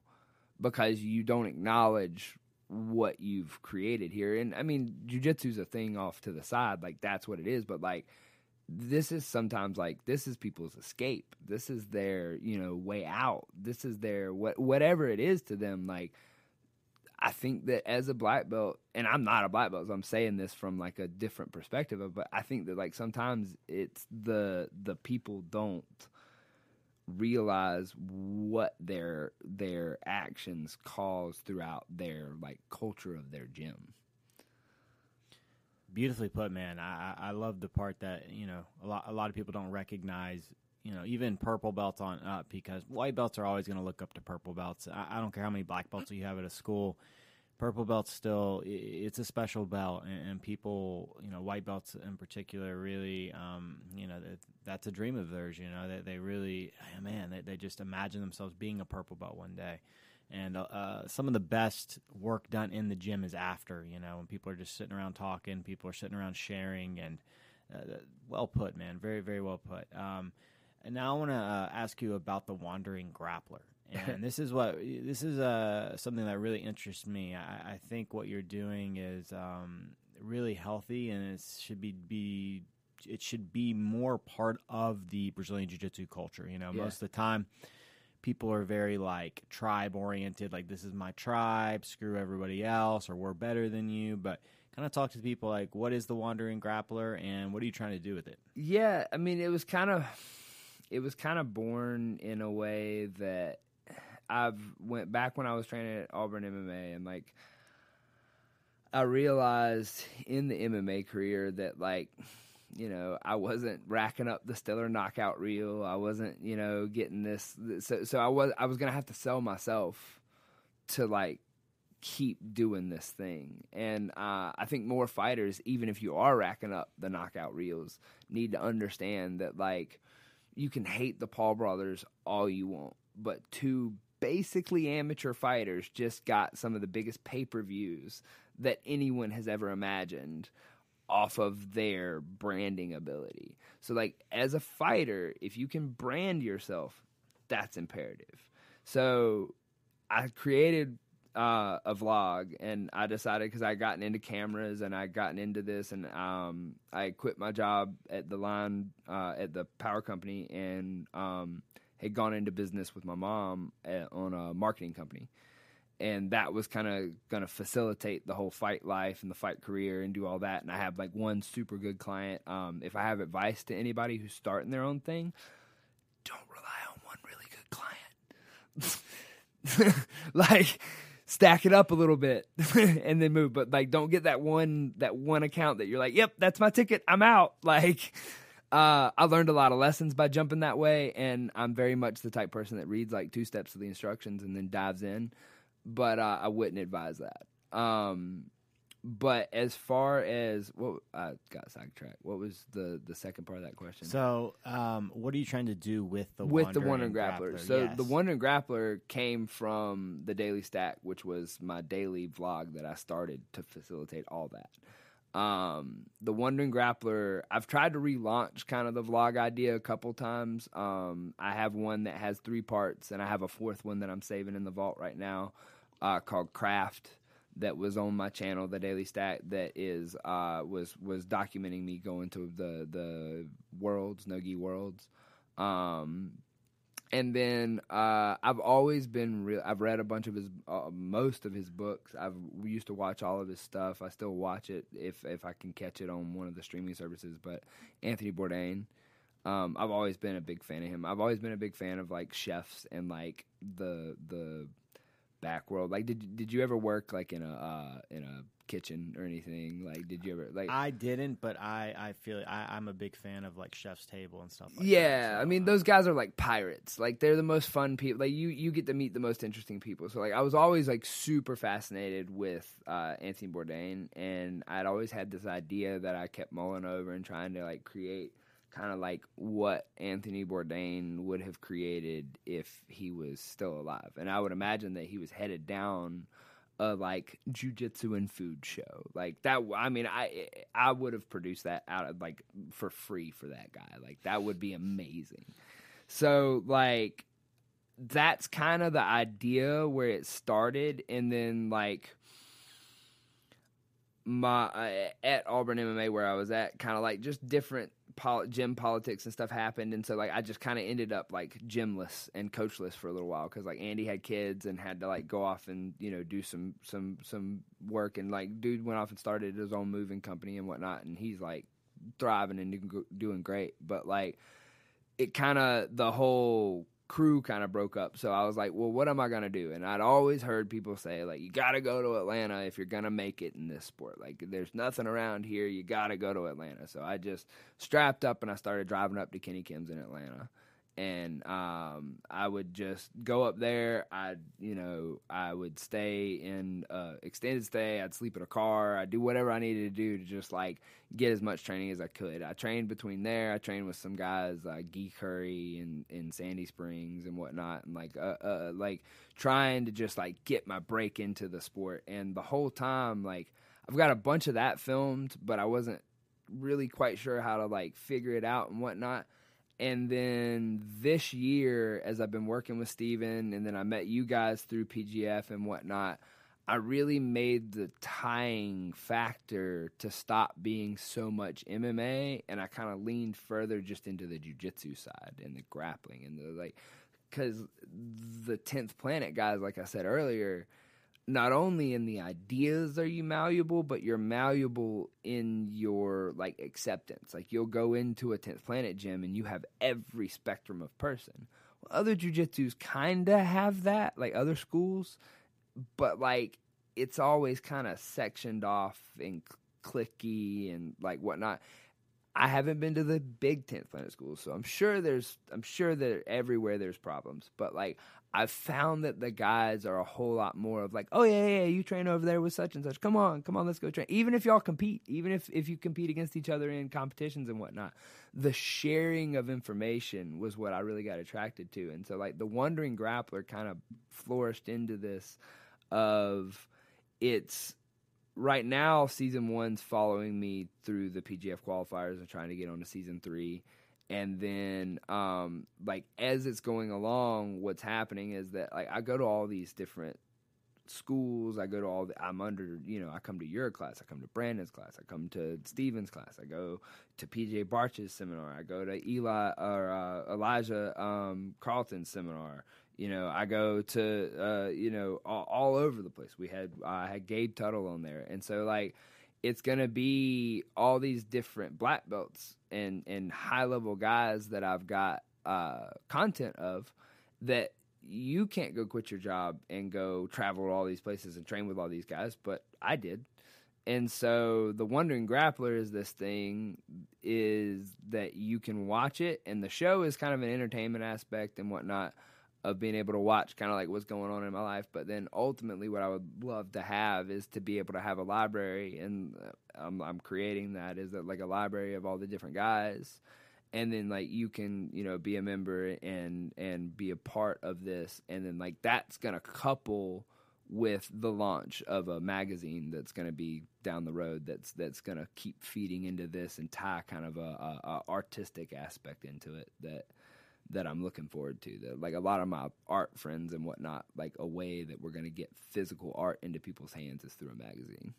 because you don't acknowledge what you've created here. And I mean, jujitsu's a thing off to the side, like that's what it is. But like this is sometimes like this is people's escape. This is their, you know, way out. This is their what whatever it is to them like I think that as a black belt, and I'm not a black belt, so I'm saying this from like a different perspective but I think that like sometimes it's the the people don't realize what their their actions cause throughout their like culture of their gym. Beautifully put, man. I, I love the part that you know a lot a lot of people don't recognize. You know, even purple belts on up because white belts are always going to look up to purple belts. I, I, don't care how many black belts you have at a school. Purple belts still it's a special belt, and, people, you know, white belts in particular, really, um, you know, that, that's a dream of theirs. You know, that they, they really, man, they, they just imagine themselves being a purple belt one day and uh, some of the best work done in the gym is after you know when people are just sitting around talking people are sitting around sharing and uh, well put man very very well put. Um, and now i want to uh, ask you about the wandering grappler. (laughs) And this is what this is uh, something that really interests me. I, I think what you're doing is um, really healthy and it should be, be it should be more part of the brazilian jiu-jitsu culture you know yeah. most of the time people are very like tribe oriented, like this is my tribe, screw everybody else, or we're better than you. But kind of talk to people like, what is the wandering grappler, and what are you trying to do with it? Yeah, I mean, it was kind of, it was kind of born in a way that I've went back when I was training at Auburn MMA, and like. I realized in the MMA career that like you know, I wasn't racking up the stellar knockout reel. I wasn't, you know, getting this. So, so I was, I was gonna have to sell myself to like keep doing this thing. And uh, I think more fighters, even if you are racking up the knockout reels, need to understand that like you can hate the Paul brothers all you want, but two basically amateur fighters just got some of the biggest pay per views that anyone has ever imagined off of their branding ability. So like as a fighter, if you can brand yourself, that's imperative. So I created uh, a vlog and I decided because I'd gotten into cameras and I'd gotten into this and um, I quit my job at the line uh, at the power company and um, had gone into business with my mom at, on a marketing company. And that was kind of going to facilitate the whole fight life and the fight career and do all that. And I have like one super good client. Um, if I have advice to anybody who's starting their own thing, don't rely on one really good client. (laughs) like, stack it up a little bit (laughs) and then move. But like, don't get that one that one account that you're like, yep, that's my ticket. I'm out. (laughs) Like, uh, I learned a lot of lessons by jumping that way, and I'm very much the type person that reads like two steps of the instructions and then dives in. But uh, I wouldn't advise that. Um, but as far as what I got sidetracked. What was the the second part of that question? So, um, what are you trying to do with the with the Wandering Wandering Grappler. Grappler? So Yes. the Wandering Grappler came from the Daily Stack, which was my daily vlog that I started to facilitate all that. Um, the Wandering Grappler, I've tried to relaunch kind of the vlog idea a couple times. Um, I have one that has three parts, and I have a fourth one that I'm saving in the vault right now, uh, called Craft. That was on my channel, the Daily Stack. That is uh, was was documenting me going to the the worlds, Nogi worlds. Um, and then uh, I've always been real. I've read a bunch of his, uh, most of his books. I've used to watch all of his stuff. I still watch it if if I can catch it on one of the streaming services. But Anthony Bourdain, um, I've always been a big fan of him. I've always been a big fan of like chefs and like the the back world. Like, did did you ever work like in a uh, in a kitchen or anything? Like, did you ever like? I didn't, but I I feel I, I'm a big fan of like Chef's Table and stuff. like yeah, that, so, I mean uh, those guys are like pirates. Like they're the most fun people. Like you you get to meet the most interesting people. So like I was always like super fascinated with uh, Anthony Bourdain, and I'd always had this idea that I kept mulling over and trying to like create kind of like what Anthony Bourdain would have created if he was still alive. And I would imagine that he was headed down a like jujitsu and food show like that. I mean, I I would have produced that out of like for free for that guy. Like that would be amazing. So like that's kind of the idea where it started, and then like my uh, at Auburn MMA where I was at, kind of like just different pol- gym politics and stuff happened, and so like I just kind of ended up like gymless and coachless for a little while because like Andy had kids and had to like go off and you know do some some some work, and like dude went off and started his own moving company and whatnot, and he's like thriving and doing great, but like it kind of the whole crew kind of broke up. So I was like, well, what am I going to do? And I'd always heard people say, like, you got to go to Atlanta if you're going to make it in this sport. Like, there's nothing around here. You got to go to Atlanta. So I just strapped up and I started driving up to Kenny Kim's in Atlanta. And um, I would just go up there. I'd, you know, I would stay in uh, extended stay. I'd sleep in a car. I'd do whatever I needed to do to just like get as much training as I could. I trained between there. I trained with some guys like Gee Curry and in Sandy Springs and whatnot, and like uh, uh, like trying to just like get my break into the sport. And the whole time, like I've got a bunch of that filmed, but I wasn't really quite sure how to like figure it out and whatnot. And then this year, as I've been working with Steven, and then I met you guys through PGF and whatnot, I really made the tying factor to stop being so much MMA, and I kind of leaned further just into the jujitsu side and the grappling and the like, because the tenth planet guys, like I said earlier, not only in the ideas are you malleable, but you're malleable in your like acceptance. Like you'll go into a tenth planet gym and you have every spectrum of person. Well, other jujitsus kind of have that, like other schools, but like it's always kind of sectioned off and cl- clicky and like whatnot. I haven't been to the big tenth planet schools, so I'm sure there's I'm sure that everywhere there's problems. But like I've found that the guys are a whole lot more of like, oh yeah, yeah, you train over there with such and such. Come on, come on, let's go train. Even if y'all compete, even if if you compete against each other in competitions and whatnot, the sharing of information was what I really got attracted to. And so like the Wandering Grappler kind of flourished into this of it's right now season one's following me through the PGF qualifiers and trying to get on to season three. And then um like as it's going along, what's happening is that like I go to all these different schools. I go to all the, I'm under, you know, I come to your class. I come to Brandon's class. I come to Steven's class. I go to PJ Barch's seminar. I go to Eli or uh, Elijah um, Carlton's seminar. You know, I go to, uh, you know, all, all, over the place. We had, I had Gabe Tuttle on there. And so, like, it's to be all these different black belts and, and high level guys that I've got uh, content of that you can't go quit your job and go travel to all these places and train with all these guys, but I did. And so the Wandering Grappler is this thing is that you can watch it, and the show is kind of an entertainment aspect and whatnot of being able to watch kind of like what's going on in my life. But then ultimately, what I would love to have is to be able to have a library, and uh, I'm, I'm creating that is that like a library of all the different guys and then like you can you know be a member and and be a part of this and then like that's gonna couple with the launch of a magazine that's going to be down the road that's that's going to keep feeding into this and tie kind of a, a, a, artistic aspect into it that that I'm looking forward to that like a lot of my art friends and whatnot like a way that we're going to get physical art into people's hands is through a magazine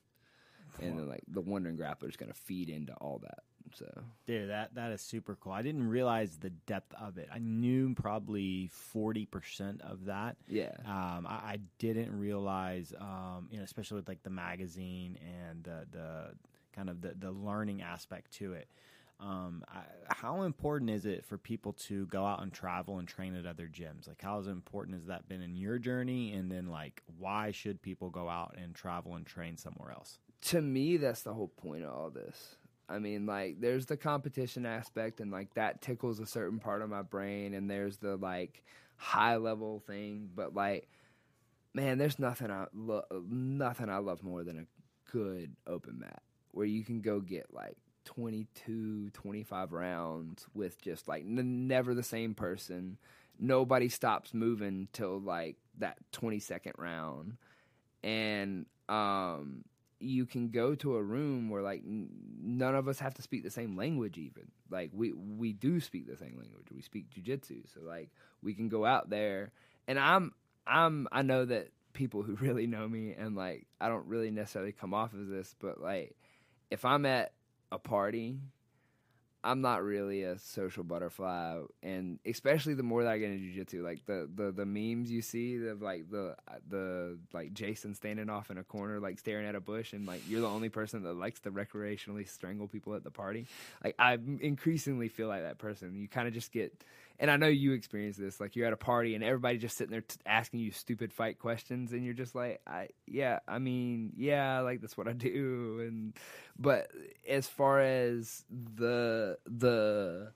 and then like the wandering grappler is going to feed into all that so, dude, that that is super cool. I didn't realize the depth of it. I knew probably forty percent of that. Yeah. Um, I, I, didn't realize, um, you know, especially with like the magazine and the the kind of the the learning aspect to it. Um, I, how important is it for people to go out and travel and train at other gyms? Like, how important has that been in your journey? And then, like, why should people go out and travel and train somewhere else? To me, that's the whole point of all this. I mean, like, there's the competition aspect, and like that tickles a certain part of my brain, and there's the like high level thing, but like, man, there's nothing I lo- nothing I love more than a good open mat where you can go get like 22, 25 rounds with just like n- never the same person. Nobody stops moving till like that 20 second round. And um you can go to a room where like n- none of us have to speak the same language even like we we do speak the same language we speak jujitsu so like we can go out there and i'm i'm i know that people who (laughs) really know me and like i don't really necessarily come off of this but like if i'm at a party I'm not really a social butterfly, and especially the more that I get into jujitsu, like the, the the memes you see of like the the like Jason standing off in a corner, like staring at a bush, and like you're the only person that likes to recreationally strangle people at the party. Like I increasingly feel like that person. You kind of just get and I know you experience this. Like you're at a party and everybody just sitting there t- asking you stupid fight questions, and you're just like, I yeah, I mean, yeah, like that's what I do. And but as far as the the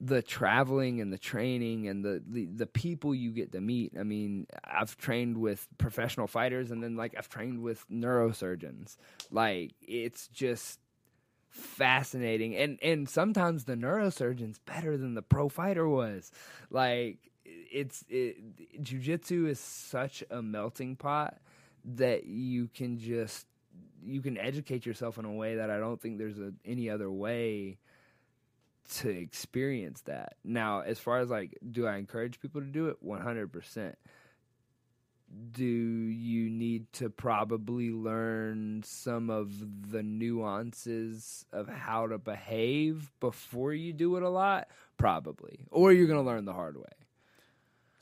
the traveling and the training and the, the, the people you get to meet. I mean, I've trained with professional fighters and then like I've trained with neurosurgeons. Like it's just fascinating and and sometimes the neurosurgeon's better than the pro fighter was like it's it, jiu-jitsu is such a melting pot that you can just you can educate yourself in a way that I don't think there's a, any other way to experience that. Now, as far as like do I encourage people to do it? 100% do you need to probably learn some of the nuances of how to behave before you do it a lot? Probably. Or you're going to learn the hard way.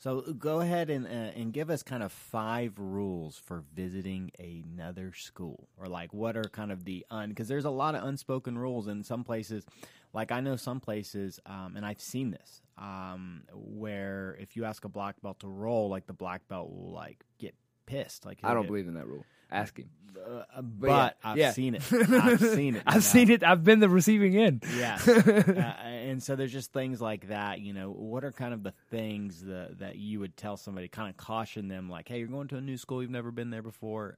So go ahead and uh, and give us kind of five rules for visiting another school, or like what are kind of the un because there's a lot of unspoken rules in some places. Like I know some places, um, and I've seen this um, where if you ask a black belt to roll, like the black belt will like get pissed. Like I don't get, believe in that rule. Ask him. Uh, but, yeah, I've yeah. seen it. (laughs) I've seen it. I've know? seen it. I've been the receiving end. Yeah. (laughs) uh, and so there's just things like that. You know, what are kind of the things that that you would tell somebody, kind of caution them, like, hey, you're going to a new school, you've never been there before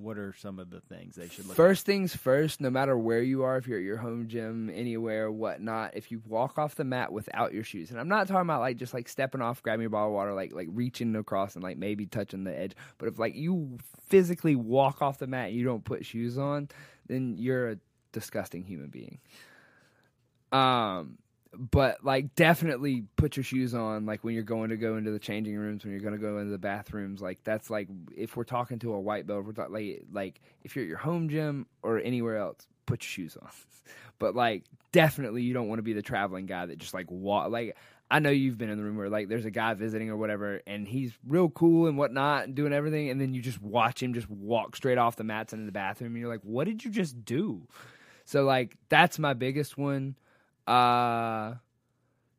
what are some of the things they should look first at? things first no matter where you are if you're at your home gym anywhere whatnot if you walk off the mat without your shoes and i'm not talking about like just like stepping off grabbing your bottle of water like like reaching across and like maybe touching the edge but if like you physically walk off the mat and you don't put shoes on then you're a disgusting human being um but like definitely put your shoes on like when you're going to go into the changing rooms when you're going to go into the bathrooms like that's like if we're talking to a white belt we're like like if you're at your home gym or anywhere else put your shoes on (laughs) but like definitely you don't want to be the traveling guy that just like walk like I know you've been in the room where like there's a guy visiting or whatever, and he's real cool and whatnot and doing everything, and then you just watch him just walk straight off the mats into the bathroom, and you're like, what did you just do? So like that's my biggest one. Uh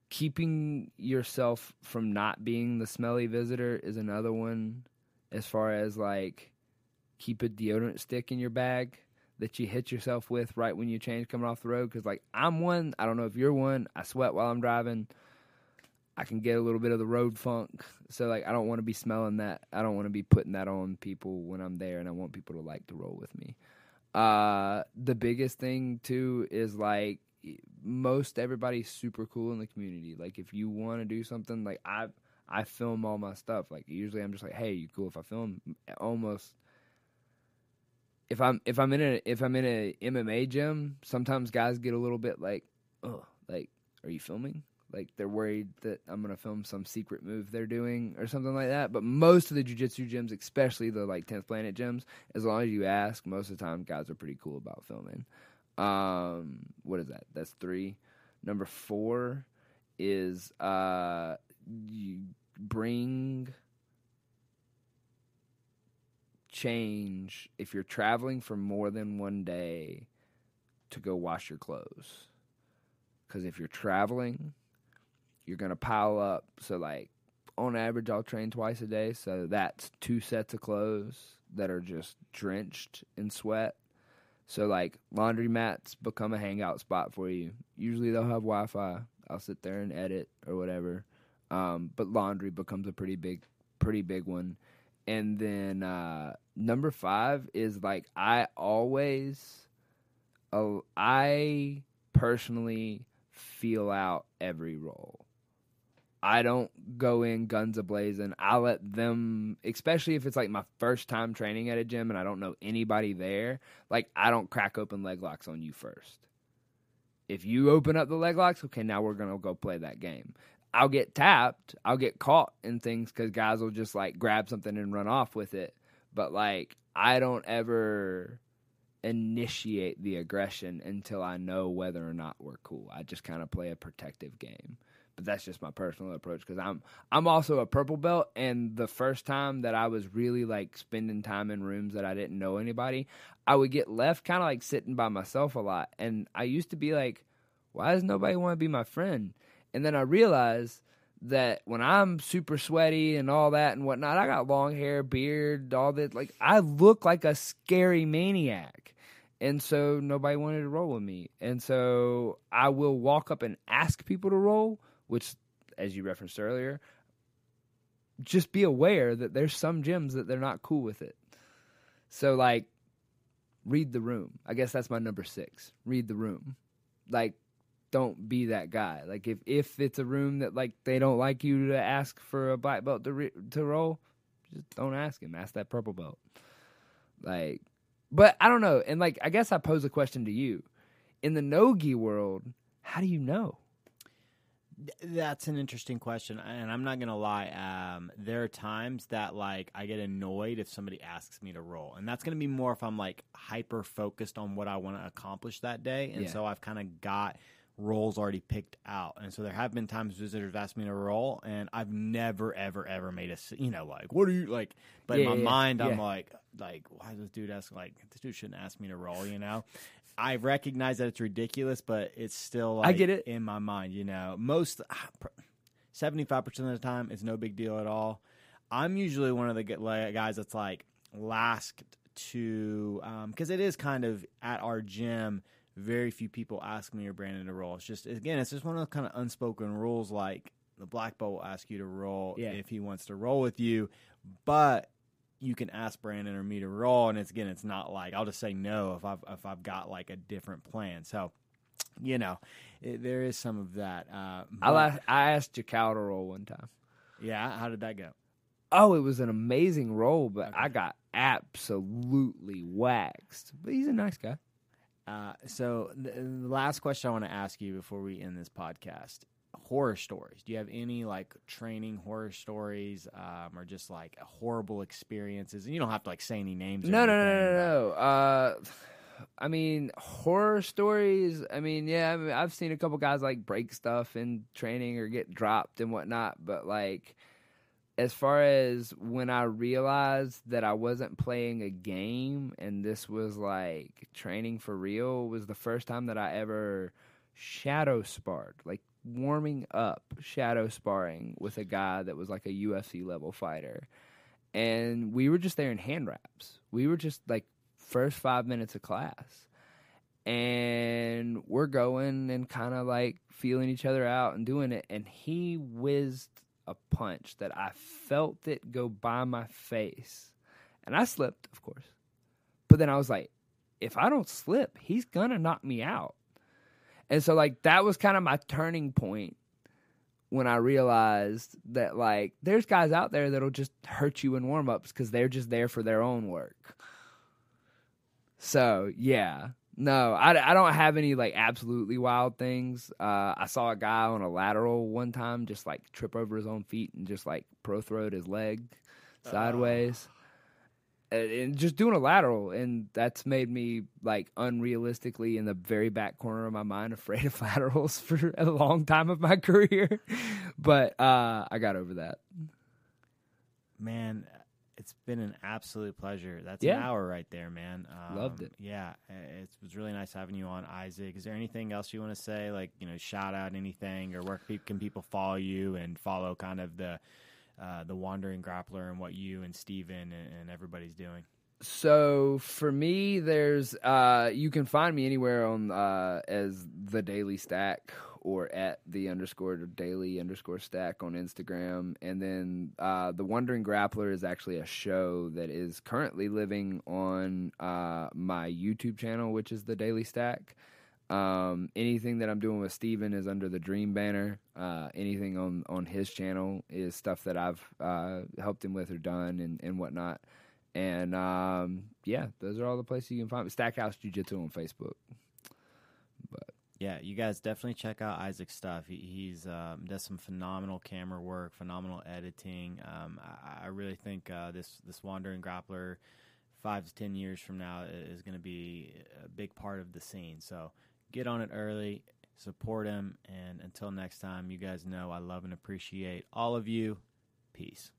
keeping yourself from not being the smelly visitor is another one as far as like keep a deodorant stick in your bag that you hit yourself with right when you change coming off the road. Because like i'm one. I don't know if you're one. I sweat while i'm driving. I can get a little bit of the road funk. So like i don't want to be smelling that. I don't want to be putting that on people when i'm there and i want people to like to roll with me. Uh the biggest thing too is like most everybody's super cool in the community. Like if you want to do something, like I I film all my stuff. Like usually I'm just like, hey, you cool if I film? Almost if I'm if I'm in a if I'm in a MMA gym, sometimes guys get a little bit like, oh, like are you filming? Like they're worried that I'm gonna film some secret move they're doing or something like that. But most of the jujitsu gyms, especially the like 10th Planet gyms, as long as you ask, most of the time guys are pretty cool about filming. Um, what is that? That's three. Number four is uh, you bring change if you're traveling for more than one day to go wash your clothes. Because if you're traveling, you're going to pile up. So, like, on average, I'll train twice a day. So, that's two sets of clothes that are just drenched in sweat so like laundry mats become a hangout spot for you. Usually they'll have Wi-Fi. I'll sit there and edit or whatever. Um, but laundry becomes a pretty big, pretty big one. And then uh, number five is like I always, I personally feel out every role. I don't go in guns a blazing. I let them, especially if it's like my first time training at a gym and I don't know anybody there. Like I don't crack open leg locks on you first. If you open up the leg locks, okay, now we're gonna go play that game. I'll get tapped. I'll get caught in things because guys will just like grab something and run off with it. But like I don't ever initiate the aggression until I know whether or not we're cool. I just kind of play a protective game but that's just my personal approach because I'm I'm also a purple belt, and the first time that I was really like spending time in rooms that I didn't know anybody, I would get left kind of like sitting by myself a lot, and I used to be like, why does nobody want to be my friend? And then I realized that when I'm super sweaty and all that and whatnot, I got long hair, beard, all that. Like I look like a scary maniac. And so nobody wanted to roll with me. And so I will walk up and ask people to roll, which, as you referenced earlier, just be aware that there's some gyms that they're not cool with it. So, like, read the room. I guess that's my number six. Read the room. Like, don't be that guy. Like, if if it's a room that like they don't like you to ask for a black belt to re- to roll, just don't ask him. Ask that purple belt. Like, but I don't know. And like, I guess I pose a question to you. In the nogi world, how do you know? That's an interesting question, and I'm not gonna lie. Um, there are times that like I get annoyed if somebody asks me to roll, and that's gonna be more if I'm like hyper focused on what I want to accomplish that day, and yeah. so I've kind of got roles already picked out. And so there have been times visitors asked me to roll, and I've never, ever, ever made a you know like what are you like? But yeah, in my yeah, mind, I'm like like why does this dude ask like this dude shouldn't ask me to roll, you know? I recognize that it's ridiculous, but it's still like, I get it in my mind. You know, most seventy five percent of the time, it's no big deal at all. I'm usually one of the guys that's like last to because um, it is kind of at our gym. Very few people ask me or Brandon to roll. It's just again, it's just one of those kind of unspoken rules. Like the black belt will ask you to roll yeah. if he wants to roll with you, but you can ask Brandon or me to roll, and it's again, it's not like I'll just say no if I've if I've got like a different plan. So, you know, it, there is some of that. Uh, I I asked Jacal to roll one time. Yeah, how did that go? Oh, it was an amazing roll, but okay. I got absolutely waxed. But he's a nice guy. Uh, so the, the last question I want to ask you before we end this podcast: horror stories. Do you have any like training horror stories, um, or just like horrible experiences? And you don't have to like say any names. or No, no, no, anything, no, no. Uh, I mean, horror stories. I mean, yeah, I mean, I've seen a couple guys like break stuff in training or get dropped and whatnot. But like, as far as when I realized that I wasn't playing a game and this was like training for real, was the first time that I ever shadow sparred, like warming up shadow sparring with a guy that was like a UFC level fighter. And we were just there in hand wraps. We were just like first five minutes of class. And we're going and kind of like feeling each other out and doing it. And he whizzed a punch that I felt it go by my face. And I slipped, of course. But then I was like, if I don't slip, he's going to knock me out. And so, like, that was kind of my turning point when I realized that, like, there's guys out there that'll just hurt you in warm ups because they're just there for their own work. So, yeah. No, I, I don't have any, like, absolutely wild things. Uh, I saw a guy on a lateral one time just, like, trip over his own feet and just, like, pro throwed his leg sideways. And, just doing a lateral, and that's made me, like, unrealistically in the very back corner of my mind (laughs) afraid of laterals for a long time of my (laughs) career. but uh, I got over that. Man, it's been an absolute pleasure. That's Yeah. an hour right there, man. Um, Loved it. Yeah, it was really nice having you on, Isaac. Is there anything else you want to say? Like, you know, shout out anything, or where can people follow you and follow kind of the uh, the wandering grappler and what you and Steven and, and everybody's doing? So for me, there's uh, you can find me anywhere on uh, as the Daily Stack or at the underscore daily underscore stack on Instagram, and then uh, the Wandering Grappler is actually a show that is currently living on uh, my YouTube channel, which is the Daily Stack. Um, anything that I'm doing with Steven is under the Dream banner. Uh, anything on, on his channel is stuff that I've uh, helped him with or done and, and whatnot. And um, yeah, those are all the places you can find me. Stackhouse Jiu Jitsu on Facebook. But yeah, you guys definitely check out Isaac's stuff. He, he's um, does some phenomenal camera work, phenomenal editing. Um, I, I really think uh, this this wandering grappler, five to ten years from now, is going to be a big part of the scene. So get on it early, support him, and until next time, you guys know I love and appreciate all of you. Peace.